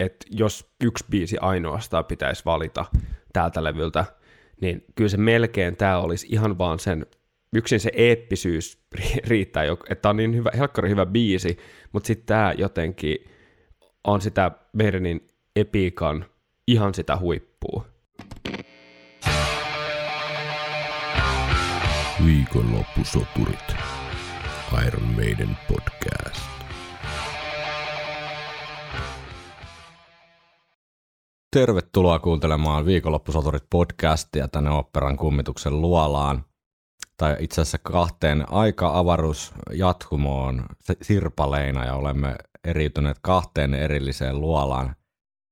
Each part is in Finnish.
että jos yksi biisi ainoastaan pitäisi valita tältä levyltä, niin kyllä se melkein tämä olisi ihan vaan sen, yksin se eeppisyys riittää, että tämä on niin hyvä, helkkari hyvä biisi, mutta sitten tämä jotenkin on sitä Merinin epiikan ihan sitä huippua. Viikonloppusoturit. Iron Maiden podcast. Tervetuloa kuuntelemaan Viikonloppusoturit podcastia tänne Operan kummituksen luolaan. Tai itse asiassa kahteen aika-avaruus jatkumoon sirpaleina ja olemme eriytyneet kahteen erilliseen luolaan.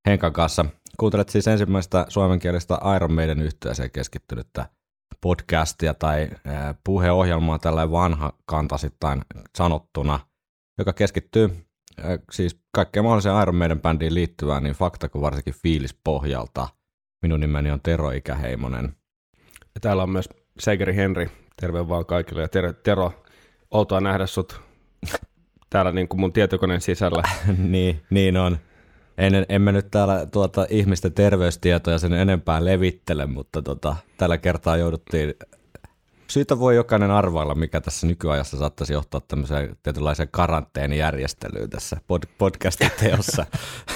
Henkan kanssa kuuntelet siis ensimmäistä suomenkielistä Iron Maiden yhteiseen keskittynyttä podcastia tai puheohjelmaa tällä vanha kantasittain sanottuna, joka keskittyy siis kaikkeen mahdolliseen Iron Maiden bändiin liittyvään niin fakta kuin varsinkin fiilis pohjalta. Minun nimeni on Tero Ikäheimonen. Ja täällä on myös Seigeri Henri. Terve vaan kaikille. Ja ter- Tero, outoa nähdä sut täällä niin kuin mun tietokoneen sisällä. niin, niin on. En, emme nyt täällä tuota ihmisten terveystietoja sen enempää levittele, mutta tota, tällä kertaa jouduttiin Siitä voi jokainen arvailla, mikä tässä nykyajassa saattaisi johtaa tämmöiseen tietynlaiseen karanteenijärjestelyyn tässä pod- podcastin teossa.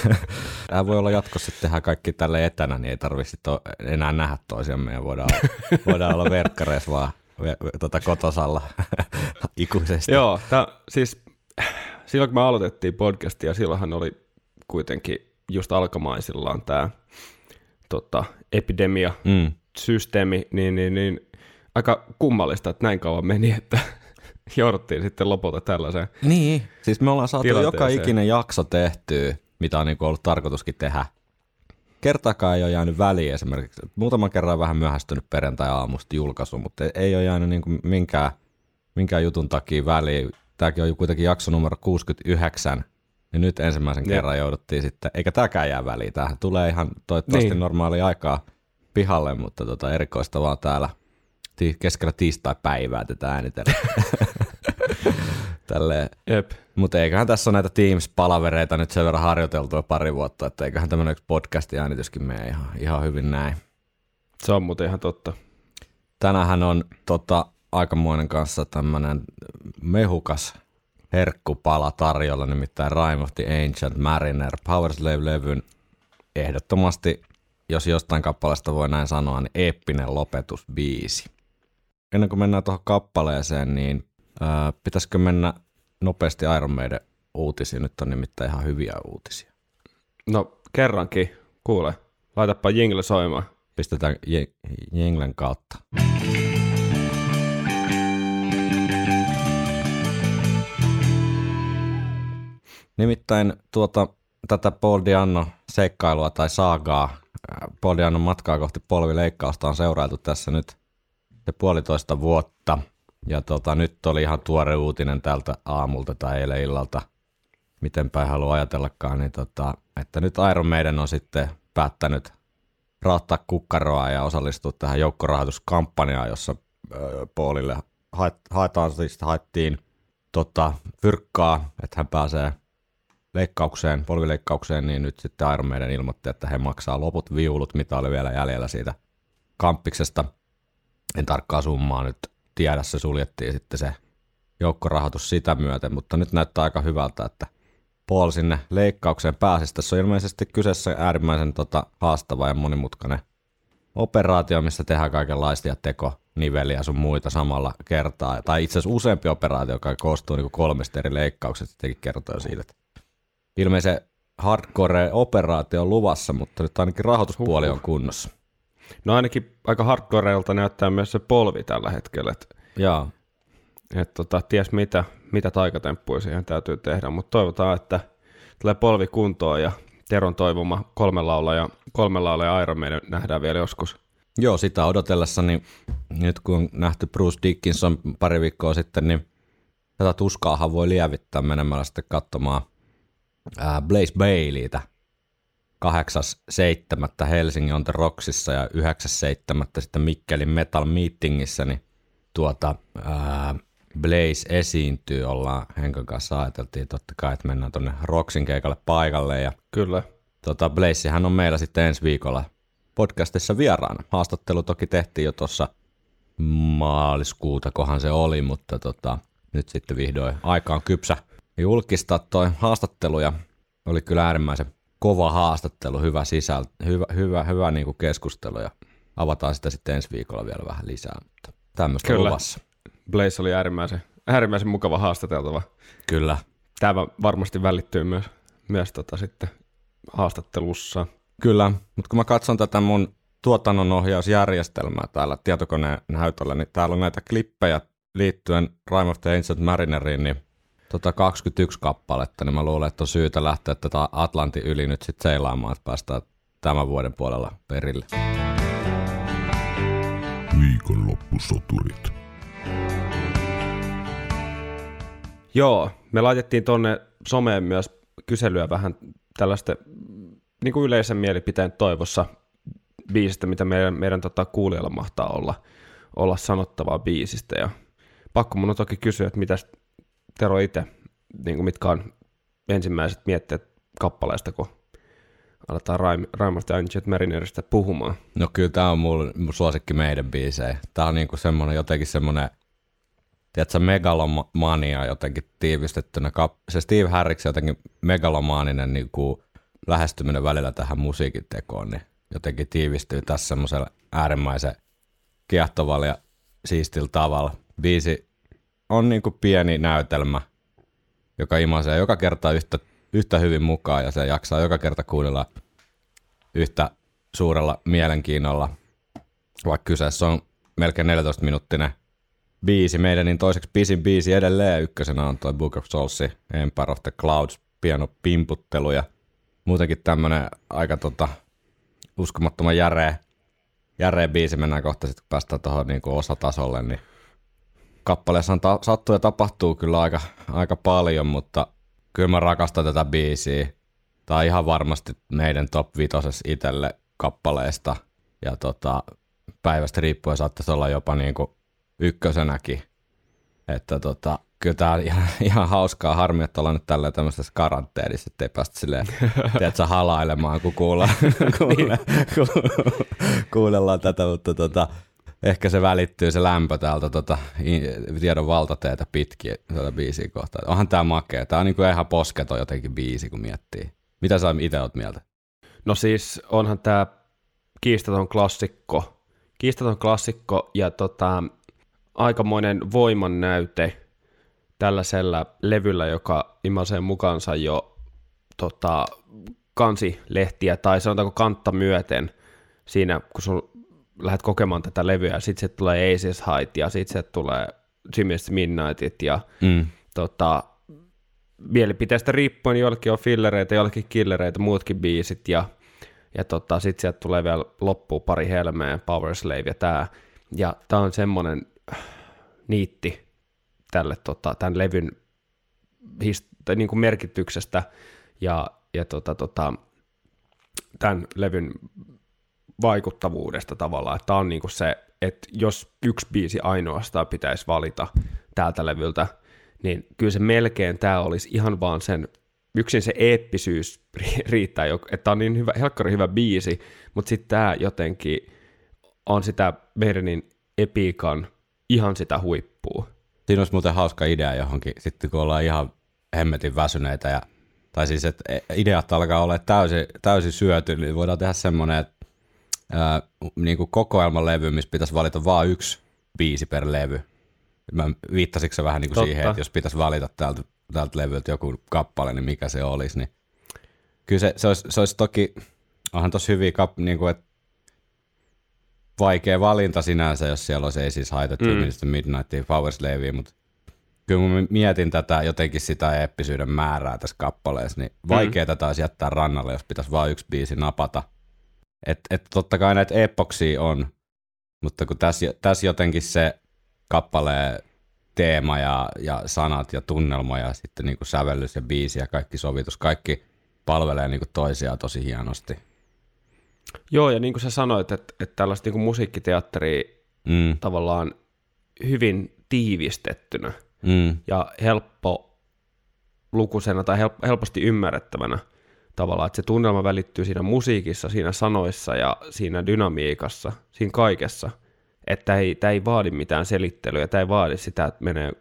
Tämä voi olla jatkossa, että tehdään kaikki tälle etänä, niin ei tarvitse to- enää nähdä toisiamme ja voidaan, voidaan olla verkkareissa vaan tuota kotosalla ikuisesti. Joo, tää, siis silloin kun me aloitettiin podcastia, silloinhan oli kuitenkin just alkamaisillaan tämä tota, epidemia, mm. systeemi, niin, niin, niin aika kummallista, että näin kauan meni, että jouduttiin sitten lopulta tällaiseen Niin, siis me ollaan saatu joka ikinen jakso tehtyä, mitä on niin ollut tarkoituskin tehdä. Kertakaan ei ole jäänyt väliin esimerkiksi. Muutaman kerran vähän myöhästynyt perjantai-aamusta julkaisu, mutta ei ole jäänyt niin kuin minkään, minkään jutun takia väliin. Tämäkin on kuitenkin jakso numero 69, niin nyt ensimmäisen ja. kerran jouduttiin sitten, eikä tämäkään jää väliin. Tämähän tulee ihan toivottavasti niin. normaali aikaa pihalle, mutta tota erikoista vaan täällä – keskellä tiistai-päivää tätä äänitellä. Tälleen. Jep. Mutta eiköhän tässä ole näitä Teams-palavereita nyt sen verran harjoiteltua pari vuotta, että eiköhän tämmöinen yksi podcast-äänityskin mene ihan, ihan hyvin näin. Se on muuten ihan totta. Tänähän on tota, aikamoinen kanssa tämmöinen mehukas herkkupala tarjolla, nimittäin Rime of the Ancient Mariner, Powerslave-levyn ehdottomasti, jos jostain kappaleesta voi näin sanoa, niin eeppinen lopetusbiisi ennen kuin mennään tuohon kappaleeseen, niin ää, pitäisikö mennä nopeasti Iron Maiden uutisiin? Nyt on nimittäin ihan hyviä uutisia. No kerrankin, kuule. Laitapa jingle soimaan. Pistetään jinglen kautta. Nimittäin tuota, tätä Paul Dianno seikkailua tai saagaa, Paul Diannon matkaa kohti polvileikkausta on seurailtu tässä nyt se puolitoista vuotta. Ja tota, nyt oli ihan tuore uutinen tältä aamulta tai eilen illalta, miten päin haluaa ajatellakaan, niin tota, että nyt Iron Maiden on sitten päättänyt raottaa kukkaroa ja osallistua tähän joukkorahoituskampanjaan, jossa Paulille haetaan, siis haettiin tota, fyrkkaa, että hän pääsee leikkaukseen, polvileikkaukseen, niin nyt sitten Iron Maiden ilmoitti, että he maksaa loput viulut, mitä oli vielä jäljellä siitä kamppiksesta – en tarkkaa summaa nyt tiedä, se suljettiin sitten se joukkorahoitus sitä myöten, mutta nyt näyttää aika hyvältä, että Paul sinne leikkaukseen pääsisi. Tässä on ilmeisesti kyseessä äärimmäisen tota, haastava ja monimutkainen operaatio, missä tehdään kaikenlaisia tekoniveliä sun muita samalla kertaa. Tai itse asiassa useampi operaatio, joka koostuu niin kolmesta eri leikkauksesta, sittenkin kertoo siitä, että ilmeisen hardcore-operaatio on luvassa, mutta nyt ainakin rahoituspuoli on kunnossa. No ainakin aika hardcoreilta näyttää myös se polvi tällä hetkellä. Että, Jaa. Että tota, ties mitä, mitä taikatemppuja siihen täytyy tehdä, mutta toivotaan, että tulee polvi kuntoon ja Teron toivoma kolme laula ja kolme laula ja Iron Maiden nähdään vielä joskus. Joo, sitä odotellessa, niin nyt kun on nähty Bruce Dickinson pari viikkoa sitten, niin tätä tuskaahan voi lievittää menemällä sitten katsomaan ää, Blaze Baileytä, 8.7. Helsingin on the Rocksissa ja 9.7. sitten Mikkelin Metal Meetingissä, niin tuota, ää, Blaze esiintyy, ollaan Henkan kanssa ajateltiin totta kai, että mennään tuonne Rocksin keikalle paikalle. Ja Kyllä. tota, Blazehän on meillä sitten ensi viikolla podcastissa vieraana. Haastattelu toki tehtiin jo tuossa maaliskuuta, kohan se oli, mutta tota, nyt sitten vihdoin aika on kypsä julkistaa toi haastattelu ja oli kyllä äärimmäisen kova haastattelu, hyvä sisältö, hyvä, hyvä, hyvä niin kuin keskustelu ja avataan sitä sitten ensi viikolla vielä vähän lisää, mutta tämmöistä Kyllä. luvassa. Blaze oli äärimmäisen, äärimmäisen mukava haastateltava. Kyllä, Tämä varmasti välittyy myös, myös tota sitten haastattelussa. Kyllä, mutta kun mä katson tätä mun tuotannonohjausjärjestelmää täällä tietokoneen näytöllä, niin täällä on näitä klippejä liittyen Rime of the Ancient Marineriin, niin tota 21 kappaletta, niin mä luulen, että on syytä lähteä tätä Atlantin yli nyt sitten seilaamaan, että päästään tämän vuoden puolella perille. Viikonloppusoturit. Joo, me laitettiin tonne someen myös kyselyä vähän tällaista niin kuin yleisen mielipiteen toivossa biisistä, mitä meidän, meidän tota, kuulijalla mahtaa olla, olla sanottavaa biisistä. Ja pakko mun on toki kysyä, että mitä Tero itse, niin kuin mitkä on ensimmäiset mietteet kappaleesta, kun aletaan Raim, Raimasta ja Ancient Marinerista puhumaan. No kyllä tää on mun, suosikki meidän biisejä. Tää on niinku semmonen jotenkin semmonen, tiedätkö, megalomania jotenkin tiivistettynä. Se Steve Harriksen jotenkin megalomaaninen niinku lähestyminen välillä tähän musiikin tekoon, niin jotenkin tiivistyy tässä semmoisella äärimmäisen kiehtovalla ja siistillä tavalla. Biisi on niinku pieni näytelmä, joka imaisee joka kerta yhtä, yhtä hyvin mukaan ja se jaksaa joka kerta kuunnella yhtä suurella mielenkiinnolla, vaikka kyseessä on melkein 14-minuuttinen biisi. Meidän niin toiseksi pisin biisi edelleen ykkösenä on toi Book of Soulsin Empire of the Clouds pieno pimputtelu ja muutenkin tämmönen aika tota, uskomattoman järeä, järeä biisi. Mennään kohta sitten, kun päästään tuohon niinku osatasolle, niin kappaleessa ta- sattuu ja tapahtuu kyllä aika, aika paljon, mutta kyllä mä rakastan tätä biisiä. Tää on ihan varmasti meidän top vitoses itselle kappaleesta. Ja tota, päivästä riippuen saattaisi olla jopa niinku ykkösenäkin. Että tota, kyllä tää on ihan, ihan hauskaa. Harmi, että ollaan nyt tällä tämmöisessä karanteenissa, ettei päästä silleen, tiedätkö, halailemaan, kun kuulla, kuulle, ku- kuunnellaan tätä, mutta tota, ehkä se välittyy se lämpö täältä tota, tiedon valtateitä pitkin tätä biisiä kohtaan. Onhan tää makea. Tää on niinku ihan posketon jotenkin biisi, kun miettii. Mitä sä itse oot mieltä? No siis onhan tämä kiistaton klassikko, kiistaton klassikko ja tota, aikamoinen voimannäyte tällaisella levyllä, joka imasee mukaansa jo tota, kansilehtiä tai sanotaanko kantta myöten siinä, kun sun lähdet kokemaan tätä levyä ja sitten se tulee Aces Height ja sitten se tulee Jimmy's Midnightit ja Mm. tota, mielipiteestä riippuen joillekin on fillereitä, joillekin killereitä, muutkin biisit ja, ja tota, sitten sieltä tulee vielä loppuun pari helmeä, Power Slave ja tää. Ja tää on semmonen äh, niitti tälle tota, tämän levyn his, tai niin kuin merkityksestä ja, ja tota, tota, tämän levyn vaikuttavuudesta tavallaan, että on niinku se, että jos yksi biisi ainoastaan pitäisi valita tältä levyltä, niin kyllä se melkein tämä olisi ihan vaan sen, yksin se eeppisyys ri- riittää, että tämä on niin hyvä, helkkari hyvä biisi, mutta sitten tämä jotenkin on sitä Merinin epiikan ihan sitä huippua. Siinä olisi muuten hauska idea johonkin, sitten kun ollaan ihan hemmetin väsyneitä ja tai siis, että ideat alkaa olla täysin, täysin syöty, niin voidaan tehdä semmoinen, että ää, niin kuin kokoelmalevy, missä pitäisi valita vain yksi biisi per levy. Mä viittasitko se vähän niin kuin Totta. siihen, että jos pitäisi valita täältä, täältä levyltä joku kappale, niin mikä se olisi, niin kyllä se, se, olisi, se olisi toki, onhan tossa hyviä kap, niin kuin, että vaikea valinta sinänsä, jos siellä olisi ei siis haitettu Mm. mm. Midnightia, Power Slavea, mutta kyllä mä mietin tätä jotenkin sitä eeppisyyden määrää tässä kappaleessa, niin vaikea tätä olisi jättää rannalle, jos pitäisi vain yksi biisi napata. Et, et totta kai näitä epoksia on, mutta kun tässä, tässä jotenkin se kappaleen teema ja, ja sanat ja tunnelma ja sitten niin kuin sävellys ja biisi ja kaikki sovitus, kaikki palvelee niin kuin toisiaan tosi hienosti. Joo, ja niin kuin sä sanoit, että, että tällaista niin kuin musiikkiteatteria Mm, tavallaan hyvin tiivistettynä mm, ja helppo lukusena tai help, helposti ymmärrettävänä tavallaan, että se tunnelma välittyy siinä musiikissa, siinä sanoissa ja siinä dynamiikassa, siinä kaikessa. Että ei, tämä ei vaadi mitään selittelyä, tämä ei vaadi sitä, että menee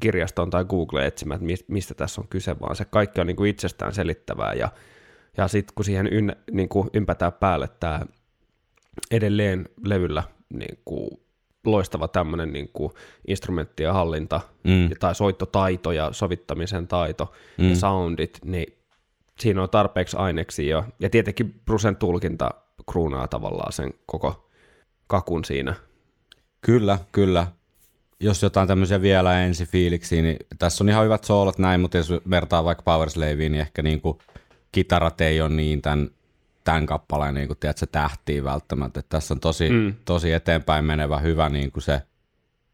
kirjastoon tai Google etsimään, että mistä tässä on kyse, vaan se kaikki on niin kuin itsestään selittävää ja, ja sitten kun siihen yn, niin kuin ympätään päälle tämä edelleen levyllä niin kuin loistava tämmöinen niin kuin instrumenttien hallinta mm. tai soittotaito ja sovittamisen taito mm. ja soundit, niin siinä on tarpeeksi aineksi jo. Ja tietenkin Brusen tulkinta kruunaa tavallaan sen koko kakun siinä. Kyllä, kyllä. Jos jotain tämmöisiä vielä ensi fiiliksiä, niin tässä on ihan hyvät soolot näin, mutta jos vertaa vaikka Power Slaveen, niin ehkä niin kuin kitarat ei ole niin tämän, tämän kappaleen niin kuin, tiedätkö, tähtiin välttämättä. Että tässä on tosi, mm. tosi eteenpäin menevä hyvä niin kuin se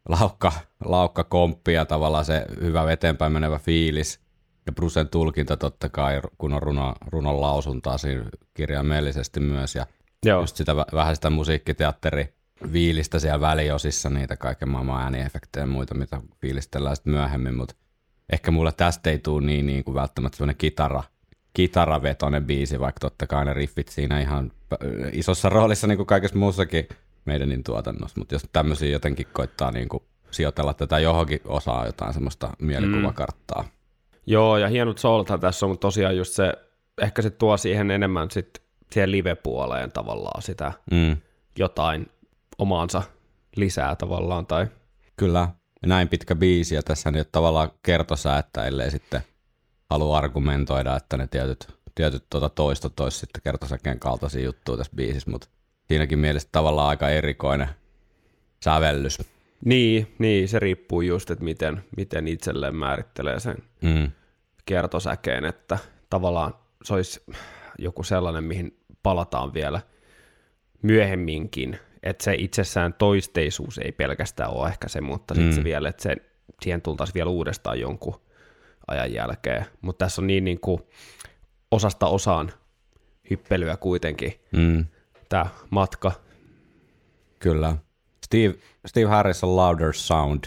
laukka, laukka komppi ja tavallaan se hyvä eteenpäin menevä fiilis. Ja Brusen tulkinta totta kai, kun on runo, runon lausuntaa siinä kirjaimellisesti myös. Ja Joo. just sitä vähän sitä musiikkiteatteri viilistä siellä väliosissa, niitä kaiken maailman ääniefektejä ja muita, mitä fiilistellään sitten myöhemmin, mutta ehkä mulle tästä ei tule niin, niin kuin välttämättä sellainen kitara, kitaravetoinen biisi, vaikka totta kai ne riffit siinä ihan isossa roolissa niin kuin kaikessa muussakin meidänin tuotannossa, mutta jos tämmöisiä jotenkin koittaa niin kuin sijoitella tätä johonkin osaa jotain semmoista mielikuvakarttaa. Mm. Joo, ja hienot soolothan tässä on, mutta tosiaan just se, ehkä se tuo siihen enemmän sit siihen live-puoleen tavallaan sitä mm. jotain omaansa lisää tavallaan. Tai... Kyllä, näin pitkä biisi, ja tässä ole tavallaan kertosäättä, ellei sitten halua argumentoida, että ne tietyt, tietyt tuota toistot olisi sitten kertosäkeen kaltaisia juttuja tässä biisissä, mutta siinäkin mielessä tavallaan aika erikoinen sävellys. Niin, niin, se riippuu just, että miten, miten itselleen määrittelee sen mm. kertosäkeen, että tavallaan se olisi joku sellainen, mihin palataan vielä myöhemminkin, että se itsessään toisteisuus ei pelkästään ole ehkä se, mutta sitten mm. se vielä, että se, siihen tultaisiin vielä uudestaan jonkun ajan jälkeen. Mutta tässä on niin, niin kuin osasta osaan hyppelyä kuitenkin mm. tämä matka. Kyllä. Steve, Steve Harris on Louder Sound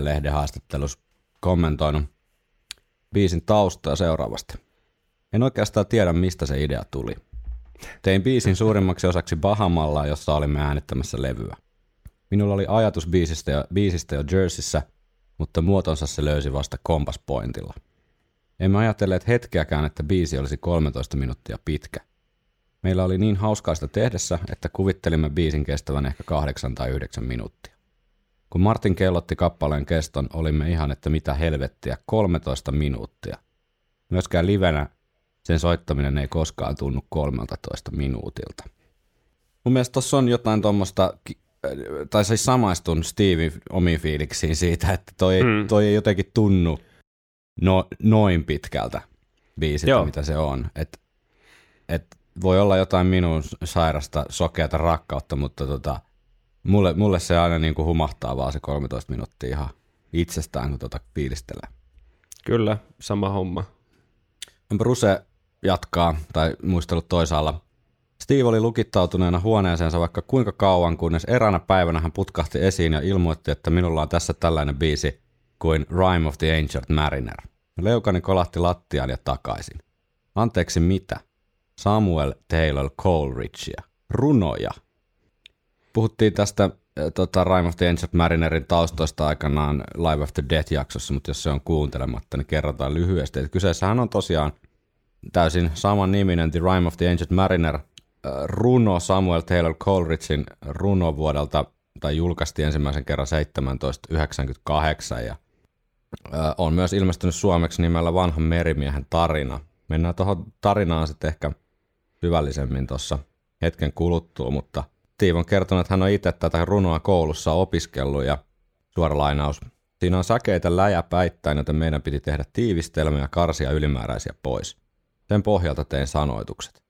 lehden haastattelussa kommentoinut biisin taustaa seuraavasti. En oikeastaan tiedä, mistä se idea tuli. Tein biisin suurimmaksi osaksi Bahamalla, jossa olimme äänittämässä levyä. Minulla oli ajatus biisistä jo, biisistä jo Jerseyssä, mutta muotonsa se löysi vasta Compass Pointilla. Emme ajatelleet hetkeäkään, että biisi olisi 13 minuuttia pitkä. Meillä oli niin hauskaista tehdessä, että kuvittelimme biisin kestävän ehkä 8 tai 9 minuuttia. Kun Martin kellotti kappaleen keston, olimme ihan, että mitä helvettiä, 13 minuuttia. Myöskään livenä sen soittaminen ei koskaan tunnu 13 minuutilta. Mun mielestä tuossa on jotain tuommoista, tai siis samaistun Stevie omiin fiiliksiin siitä, että toi, mm. toi ei jotenkin tunnu no, noin pitkältä biisiltä, Joo. mitä se on. Et, et voi olla jotain minun sairasta sokeata rakkautta, mutta tota, mulle, mulle se aina niin kuin humahtaa vaan se 13 minuuttia ihan itsestään, kun tota fiilistelee. Kyllä, sama homma. Bruce jatkaa, tai muistelut toisaalla. Steve oli lukittautuneena huoneeseensa vaikka kuinka kauan, kunnes eräänä päivänä hän putkahti esiin ja ilmoitti, että minulla on tässä tällainen biisi kuin Rhyme of the Ancient Mariner. Leukani kolahti lattiaan ja takaisin. Anteeksi mitä? Samuel Taylor Coleridgea. Runoja. Puhuttiin tästä äh, tota, Rime of the Ancient Marinerin taustoista aikanaan Live After Death-jaksossa, mutta jos se on kuuntelematta, niin kerrotaan lyhyesti. Että kyseessähän on tosiaan täysin saman niminen The Rime of the Ancient Mariner äh, runo Samuel Taylor Coleridgein runo vuodelta, tai julkaistiin ensimmäisen kerran 1798 ja äh, on myös ilmestynyt suomeksi nimellä Vanhan merimiehen tarina. Mennään tuohon tarinaan sitten ehkä syvällisemmin tuossa hetken kuluttua, mutta Steve on kertonut, että hän on itse tätä runoa koulussa opiskellut ja suora lainaus. Siinä on säkeitä läjäpäittäin, joten meidän piti tehdä tiivistelmiä ja karsia ylimääräisiä pois. Sen pohjalta tein sanoitukset.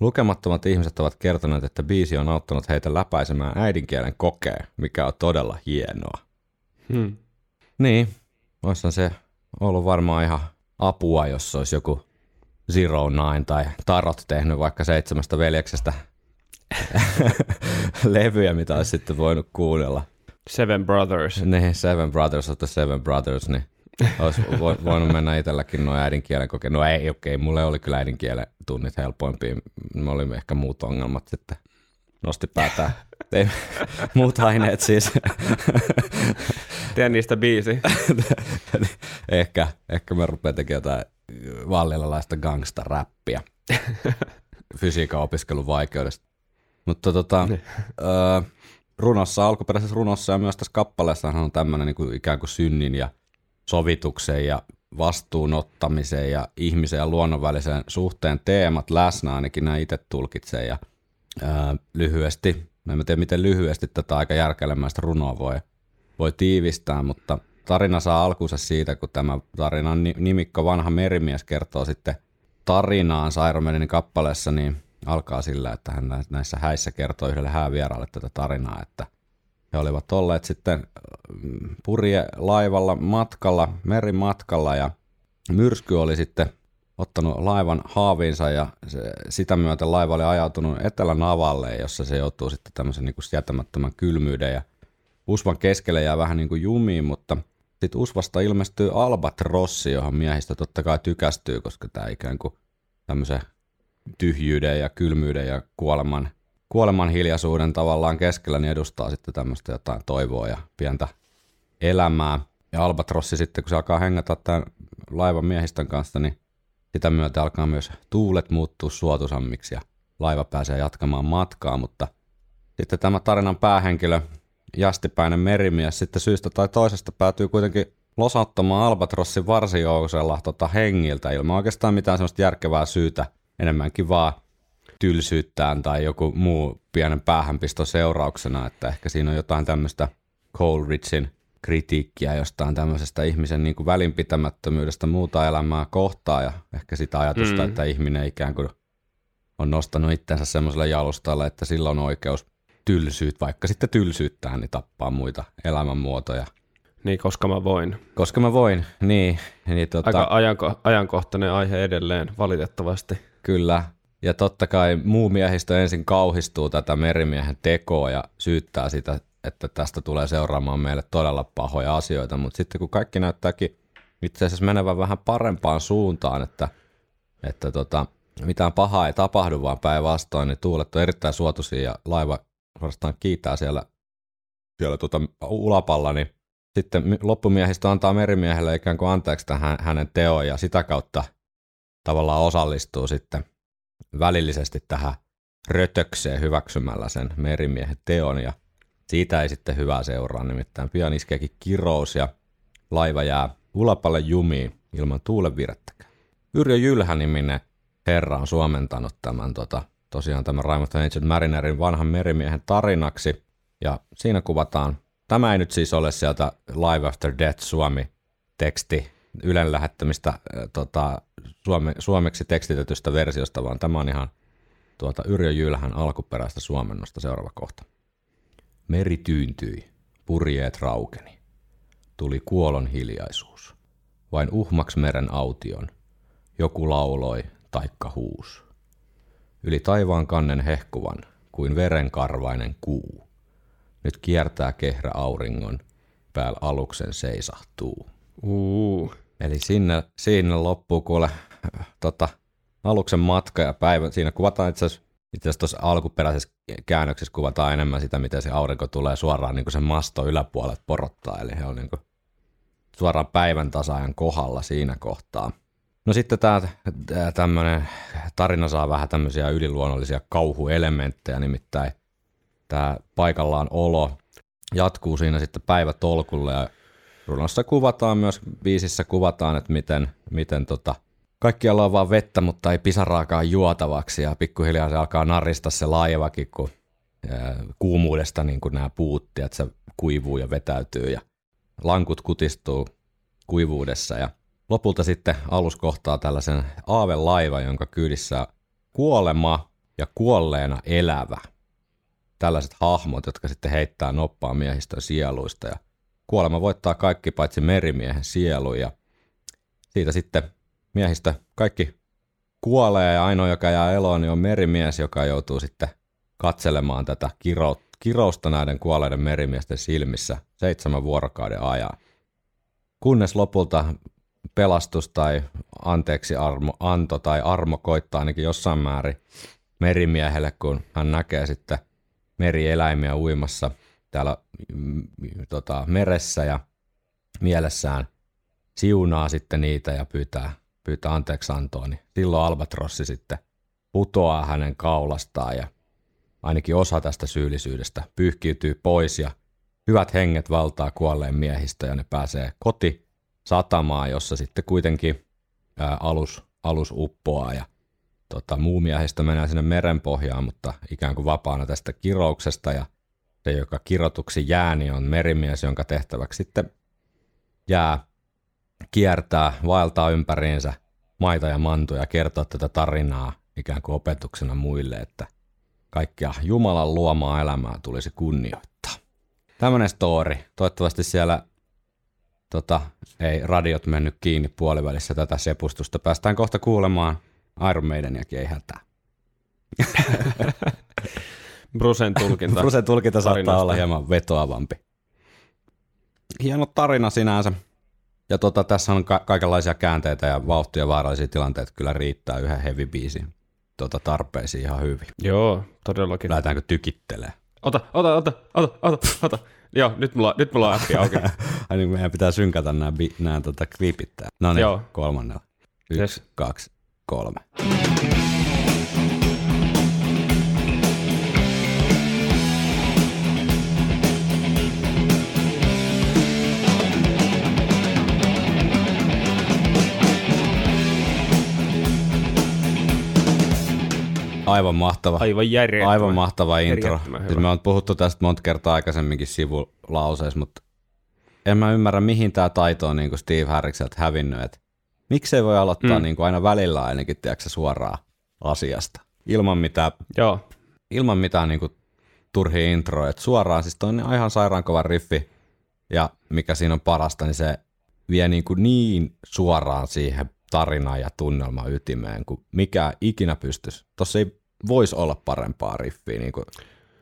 Lukemattomat ihmiset ovat kertoneet, että biisi on auttanut heitä läpäisemään äidinkielen kokeen, mikä on todella hienoa. Hmm. Niin, olisi se ollut varmaan ihan apua, jos olisi joku Zero Nine tai Tarot tehnyt vaikka seitsemästä veljeksestä levyjä, mitä olisi sitten voinut kuunnella. Seven Brothers. Niin, Seven Brothers of the Seven Brothers, niin Olisi voinut mennä itselläkin noin äidinkielen kokeen. No ei, okei, okay, mulle oli kyllä äidinkielen tunnit helpoimpia. Me olimme ehkä muut ongelmat sitten. Nosti päätään. Tein muut aineet siis. Tee niistä biisi. ehkä, ehkä mä rupean tekemään jotain vallilalaista gangsta-räppiä fysiikan opiskelun vaikeudesta. Mutta tota, niin. ö, runossa, alkuperäisessä runossa ja myös tässä kappaleessa on tämmöinen niin kuin ikään kuin synnin ja sovituksen ja vastuunottamisen ja ihmisen ja luonnon välisen suhteen teemat läsnä, ainakin näin itse tulkitsee. Ja, ää, lyhyesti, en tiedä miten lyhyesti tätä aika järkelemäistä runoa voi, voi tiivistää, mutta tarina saa alkunsa siitä, kun tämä tarinan nimikko vanha merimies kertoo sitten tarinaan Sairomenin kappaleessa, niin alkaa sillä, että hän näissä häissä kertoo yhdelle häävieraalle tätä tarinaa, että he olivat olleet sitten mm, purje laivalla matkalla, merimatkalla ja myrsky oli sitten ottanut laivan haaviinsa ja se, sitä myöten laiva oli ajautunut etelänavalle, jossa se joutuu sitten tämmöisen niin sietämättömän kylmyyden ja usvan keskelle jää vähän niin kuin jumiin, mutta sitten usvasta ilmestyy albatrossi, johon miehistä totta kai tykästyy, koska tämä ikään kuin tämmöisen tyhjyyden ja kylmyyden ja kuoleman, kuoleman hiljaisuuden tavallaan keskellä, niin edustaa sitten tämmöistä jotain toivoa ja pientä elämää. Ja Albatrossi sitten, kun se alkaa hengätä tämän laivan miehistön kanssa, niin sitä myötä alkaa myös tuulet muuttua suotusammiksi ja laiva pääsee jatkamaan matkaa, mutta sitten tämä tarinan päähenkilö, jastipäinen merimies, sitten syystä tai toisesta päätyy kuitenkin losauttamaan Albatrossin varsijousella tota hengiltä ilman oikeastaan mitään sellaista järkevää syytä – enemmänkin vaan tylsyyttään tai joku muu pienen päähänpisto seurauksena, että ehkä siinä on jotain tämmöistä Coleridgein kritiikkiä jostain tämmöisestä ihmisen niin kuin välinpitämättömyydestä muuta elämää kohtaa ja ehkä sitä ajatusta, mm. että ihminen ikään kuin on nostanut itsensä semmoiselle jalustalle, että sillä on oikeus tylsyyt, vaikka sitten tylsyyttään, niin tappaa muita elämänmuotoja. Niin, koska mä voin. Koska mä voin, niin. niin tota... Aika ajanko- ajankohtainen aihe edelleen, valitettavasti. Kyllä. Ja totta kai muu miehistö ensin kauhistuu tätä merimiehen tekoa ja syyttää sitä, että tästä tulee seuraamaan meille todella pahoja asioita, mutta sitten kun kaikki näyttääkin itse asiassa menevän vähän parempaan suuntaan, että, että tota, mitään pahaa ei tapahdu, vaan päinvastoin, niin tuulet on erittäin suotuisia ja laiva suorastaan kiittää siellä, siellä tota ulapalla, niin sitten loppumiehistö antaa merimiehelle ikään kuin anteeksi tähän hänen teoon ja sitä kautta tavallaan osallistuu sitten välillisesti tähän rötökseen hyväksymällä sen merimiehen teon ja siitä ei sitten hyvää seuraa, nimittäin pian iskeekin kirous ja laiva jää ulapalle jumiin ilman tuulen virettäkään. Yrjö Jylhä-niminen herra on suomentanut tämän tota, tosiaan tämän Raymond Ancient Marinerin vanhan merimiehen tarinaksi ja siinä kuvataan, tämä ei nyt siis ole sieltä Live After Death Suomi teksti Ylen lähettämistä äh, tota, suome, suomeksi tekstitetystä versiosta, vaan tämä on ihan tuota Yrjö Jylhän alkuperäistä suomennosta seuraava kohta. Meri tyyntyi, purjeet raukeni. Tuli kuolon hiljaisuus. Vain uhmaks meren aution. Joku lauloi, taikka huus. Yli taivaan kannen hehkuvan, kuin verenkarvainen kuu. Nyt kiertää kehrä auringon, päällä aluksen seisahtuu. Uh. Eli sinne, sinne loppuu kuule tota, aluksen matka ja päivä. Siinä kuvataan itse asiassa itse asiassa tuossa alkuperäisessä käännöksessä kuvataan enemmän sitä, miten se aurinko tulee suoraan niin kuin sen masto yläpuolelle porottaa, eli he on niin kuin suoraan päivän tasaajan kohdalla siinä kohtaa. No sitten tämä tämmöinen tarina saa vähän tämmöisiä yliluonnollisia kauhuelementtejä, nimittäin tämä paikallaan olo jatkuu siinä sitten päivätolkulle ja runossa kuvataan myös, biisissä kuvataan, että miten, miten tota, kaikkialla on vaan vettä, mutta ei pisaraakaan juotavaksi ja pikkuhiljaa se alkaa narista se laivakin, kun ää, kuumuudesta niin kuin nämä puutti, että se kuivuu ja vetäytyy ja lankut kutistuu kuivuudessa ja lopulta sitten alus kohtaa tällaisen laiva, jonka kyydissä kuolema ja kuolleena elävä. Tällaiset hahmot, jotka sitten heittää noppaa miehistön sieluista ja kuolema voittaa kaikki paitsi merimiehen sielu ja siitä sitten miehistä kaikki kuolee ja ainoa, joka jää eloon, niin on merimies, joka joutuu sitten katselemaan tätä kiro, kirousta näiden kuolleiden merimiesten silmissä seitsemän vuorokauden ajan. kunnes lopulta pelastus tai anteeksi armo, anto tai armo koittaa ainakin jossain määrin merimiehelle, kun hän näkee sitten merieläimiä uimassa täällä mm, tota, meressä ja mielessään siunaa sitten niitä ja pyytää, pyytää anteeksi antoa, niin silloin Albatrossi sitten putoaa hänen kaulastaan ja ainakin osa tästä syyllisyydestä pyyhkiytyy pois ja hyvät henget valtaa kuolleen miehistä ja ne pääsee koti satamaan, jossa sitten kuitenkin ää, alus, alus uppoaa ja tota, muu miehistä menee sinne merenpohjaan, mutta ikään kuin vapaana tästä kirouksesta ja se, joka kirotuksi jää, niin on merimies, jonka tehtäväksi sitten jää kiertää, vaeltaa ympäriinsä maita ja mantuja ja kertoa tätä tarinaa ikään kuin opetuksena muille, että kaikkea Jumalan luomaa elämää tulisi kunnioittaa. Tämmöinen story. Toivottavasti siellä tota, ei radiot mennyt kiinni puolivälissä tätä sepustusta. Päästään kohta kuulemaan Iron Maideniakin, ei hätää. Brusen tulkinta. Brusen tulkinta saattaa tarinasta. olla hieman vetoavampi. Hieno tarina sinänsä. Ja tota, tässä on ka- kaikenlaisia käänteitä ja vauhtia ja vaarallisia tilanteita kyllä riittää yhden heavy biisin tota, tarpeisiin ihan hyvin. Joo, todellakin. Lähdetäänkö tykittelee? Ota, ota, ota, ota, ota, ota. Joo, nyt mulla, nyt mulla on appi auki. Ai niin meidän pitää synkätä nämä, bi- nämä tota, klipit täällä. No niin, kolmannella. Yksi, Yes. kaksi, kolme. Aivan mahtava. Aivan järjettömän. Aivan mahtava intro. Siis me on puhuttu tästä monta kertaa aikaisemminkin sivulauseissa, mutta en mä ymmärrä, mihin tämä taito on niin kuin Steve Harrikselta hävinnyt. Et miksei voi aloittaa mm. niin kuin aina välillä ainakin tiedätkö, suoraan asiasta. Ilman mitään, Joo, ilman mitään niin kuin turhia introja. Et suoraan, siis on ihan sairaan kova riffi. Ja mikä siinä on parasta, niin se vie niin, kuin niin suoraan siihen tarinaan ja tunnelman ytimeen, kuin mikä ikinä pystyisi. Tossa ei voisi olla parempaa riffiä, niin kuin,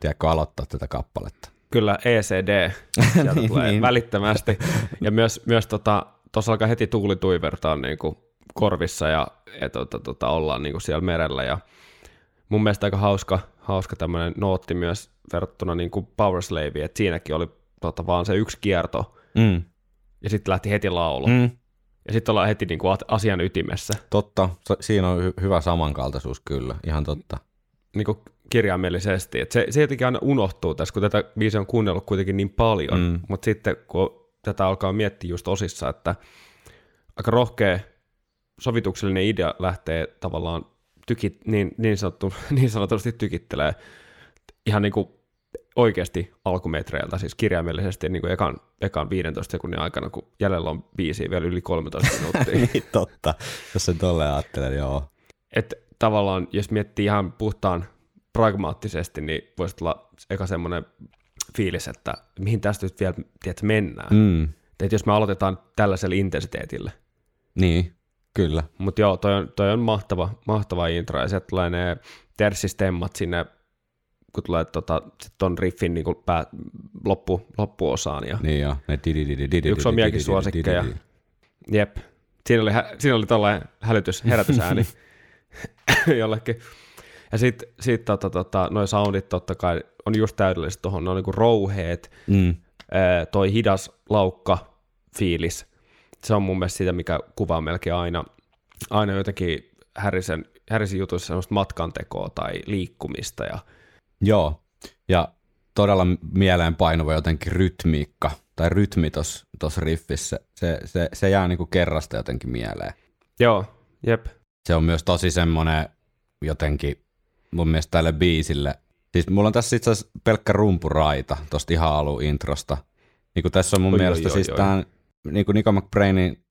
tiedätkö, aloittaa tätä kappaletta. kyllä ECD sieltä Niin, tulee niin. välittömästi. Ja myös, myös tota, tuossa alkaa heti tuuli tuivertaa niin kuin korvissa ja, ja tota, tota, ollaan niin kuin siellä merellä. Ja mun mielestä aika hauska, hauska tämmöinen nootti myös verrattuna niin kuin Power Slaveen, että siinäkin oli tota, vaan se yksi kierto Mm. ja sitten lähti heti laulu. Mm. Ja sitten ollaan heti niin kuin asian ytimessä. Totta, siinä on hy- hyvä samankaltaisuus kyllä, ihan totta. Niin kuin kirjaimellisesti. Et se, se jotenkin aina unohtuu tässä, kun tätä biisiä on kuunnellut kuitenkin niin paljon, Mm. mutta sitten kun tätä alkaa miettiä just osissa, että aika rohkea sovituksellinen idea lähtee tavallaan tykit, niin, niin, sanottu, niin sanotusti tykittelee ihan niin kuin oikeasti alkumetreiltä, siis kirjaimellisesti niin kuin ekan, ekan 15 sekunnin aikana, kun jäljellä on biisiä vielä yli 13 minuuttia. niin totta, jos sen tolleen ajattelee, joo. että tavallaan, jos miettii ihan puhtaan pragmaattisesti, niin voisi tulla eka semmoinen fiilis, että mihin tästä nyt vielä tiedät, mennään. Mm. Mm. Että jos me aloitetaan tällaisella intensiteetillä. Niin, kyllä. Mutta joo, toi on, toi on mahtava, mahtava intro, ja sieltä tulee ne terssistemmat sinne, kun tulee tota, sit ton riffin niin pää, loppu, loppuosaan. Ja, Niin joo. Ne Yksi omiakin didididididi- suosikkeja. Jep. Siinä oli, siinä oli tällainen hälytys, herätysääni jollekin. Ja sitten sit, tota, tota, noi soundit totta kai on just täydelliset tuohon, ne on niinku rouheet, Mm. toi hidas laukka fiilis. Se on mun mielestä sitä, mikä kuvaa melkein aina, aina jotenkin Harrison, Harrison jutuissa semmoista matkantekoa tai liikkumista. Ja, Joo, ja todella mieleenpainuva jotenkin rytmiikka, tai rytmi tuossa riffissä, se, se, se jää niinku kerrasta jotenkin mieleen. joo, jep. Se on myös tosi semmoinen jotenkin mun mielestä tälle biisille. Siis mulla on tässä itse asiassa pelkkä rumpuraita tosta ihan alun introsta. Niin kuin tässä on mun Oi, mielestä oi, oi, siis oi. tää niin kuin Nico McBrainin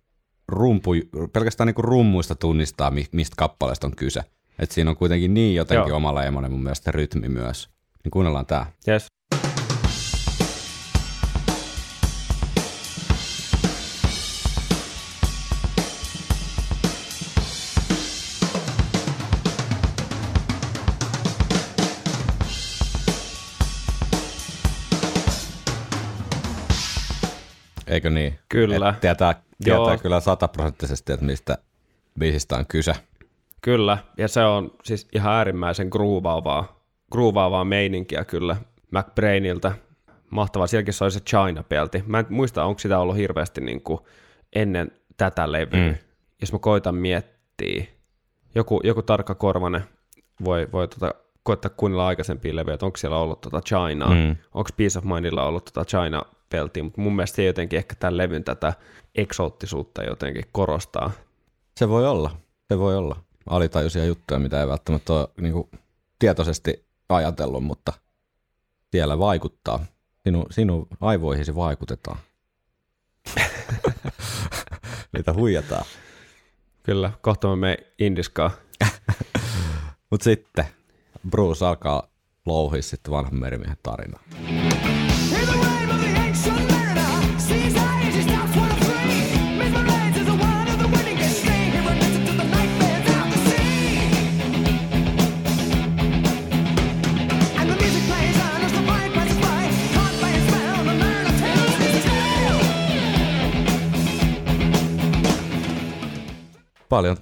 rumpu, pelkästään niin kuin rummuista tunnistaa, mi- mistä kappaleesta on kyse. Et siinä on kuitenkin niin jotenkin Joo. omaleimoinen mun mielestä rytmi myös. Niin kuunnellaan tää. Yes. Eikö niin? Kyllä. Et tietää, tietää Joo. kyllä sataprosenttisesti, että mistä biisistä on kyse. Kyllä, ja se on siis ihan äärimmäisen groovaavaa, groovaavaa meininkiä kyllä McBrainilta. Mahtavaa, sielläkin se oli se China-pelti. Mä en muista, onko sitä ollut hirveästi niin kuin ennen tätä levyä. Mm. Jos mä koitan miettiä, joku, joku tarkka korvane voi, voi tota, koittaa kuunnella aikaisempia levyjä, että onko siellä ollut tota Chinaa, mm. onko Peace of Mindilla ollut tota China-peltiä, mutta mun mielestä se jotenkin ehkä tämän levyn tätä eksoottisuutta jotenkin korostaa. Se voi olla, se voi olla. Alitajuisia juttuja, mitä ei välttämättä ole niin kuin, tietoisesti ajatellut, mutta siellä vaikuttaa. Sinun, sinun aivoihisi vaikutetaan. Niitä huijataan. Kyllä, kohta me mene Indiskaan. Mutta sitten Bruce alkaa louhia sitten vanhan merimiehen tarinaa. Paljon,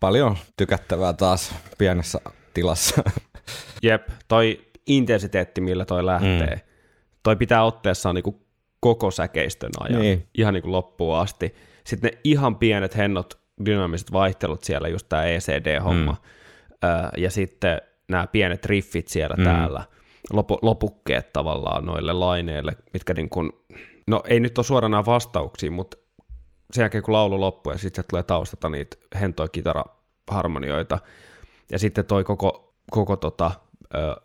paljon tykättävää taas pienessä tilassa. Jep, toi intensiteetti, millä toi lähtee, mm. toi pitää otteessaan niinku koko säkeistön ajan, Niin. ihan niinku loppuun asti. Sitten ne ihan pienet hennot dynaamiset vaihtelut siellä, just tämä ECD-homma, mm. öö, ja sitten nämä pienet riffit siellä mm. täällä, lopu, lopukkeet tavallaan noille laineille, mitkä niin kuin, no ei nyt ole suorana vastauksia, mutta sen jälkeen kun laulu loppuu ja sitten tulee taustata niitä hentoja kitaraharmonioita, ja sitten toi koko, koko tota,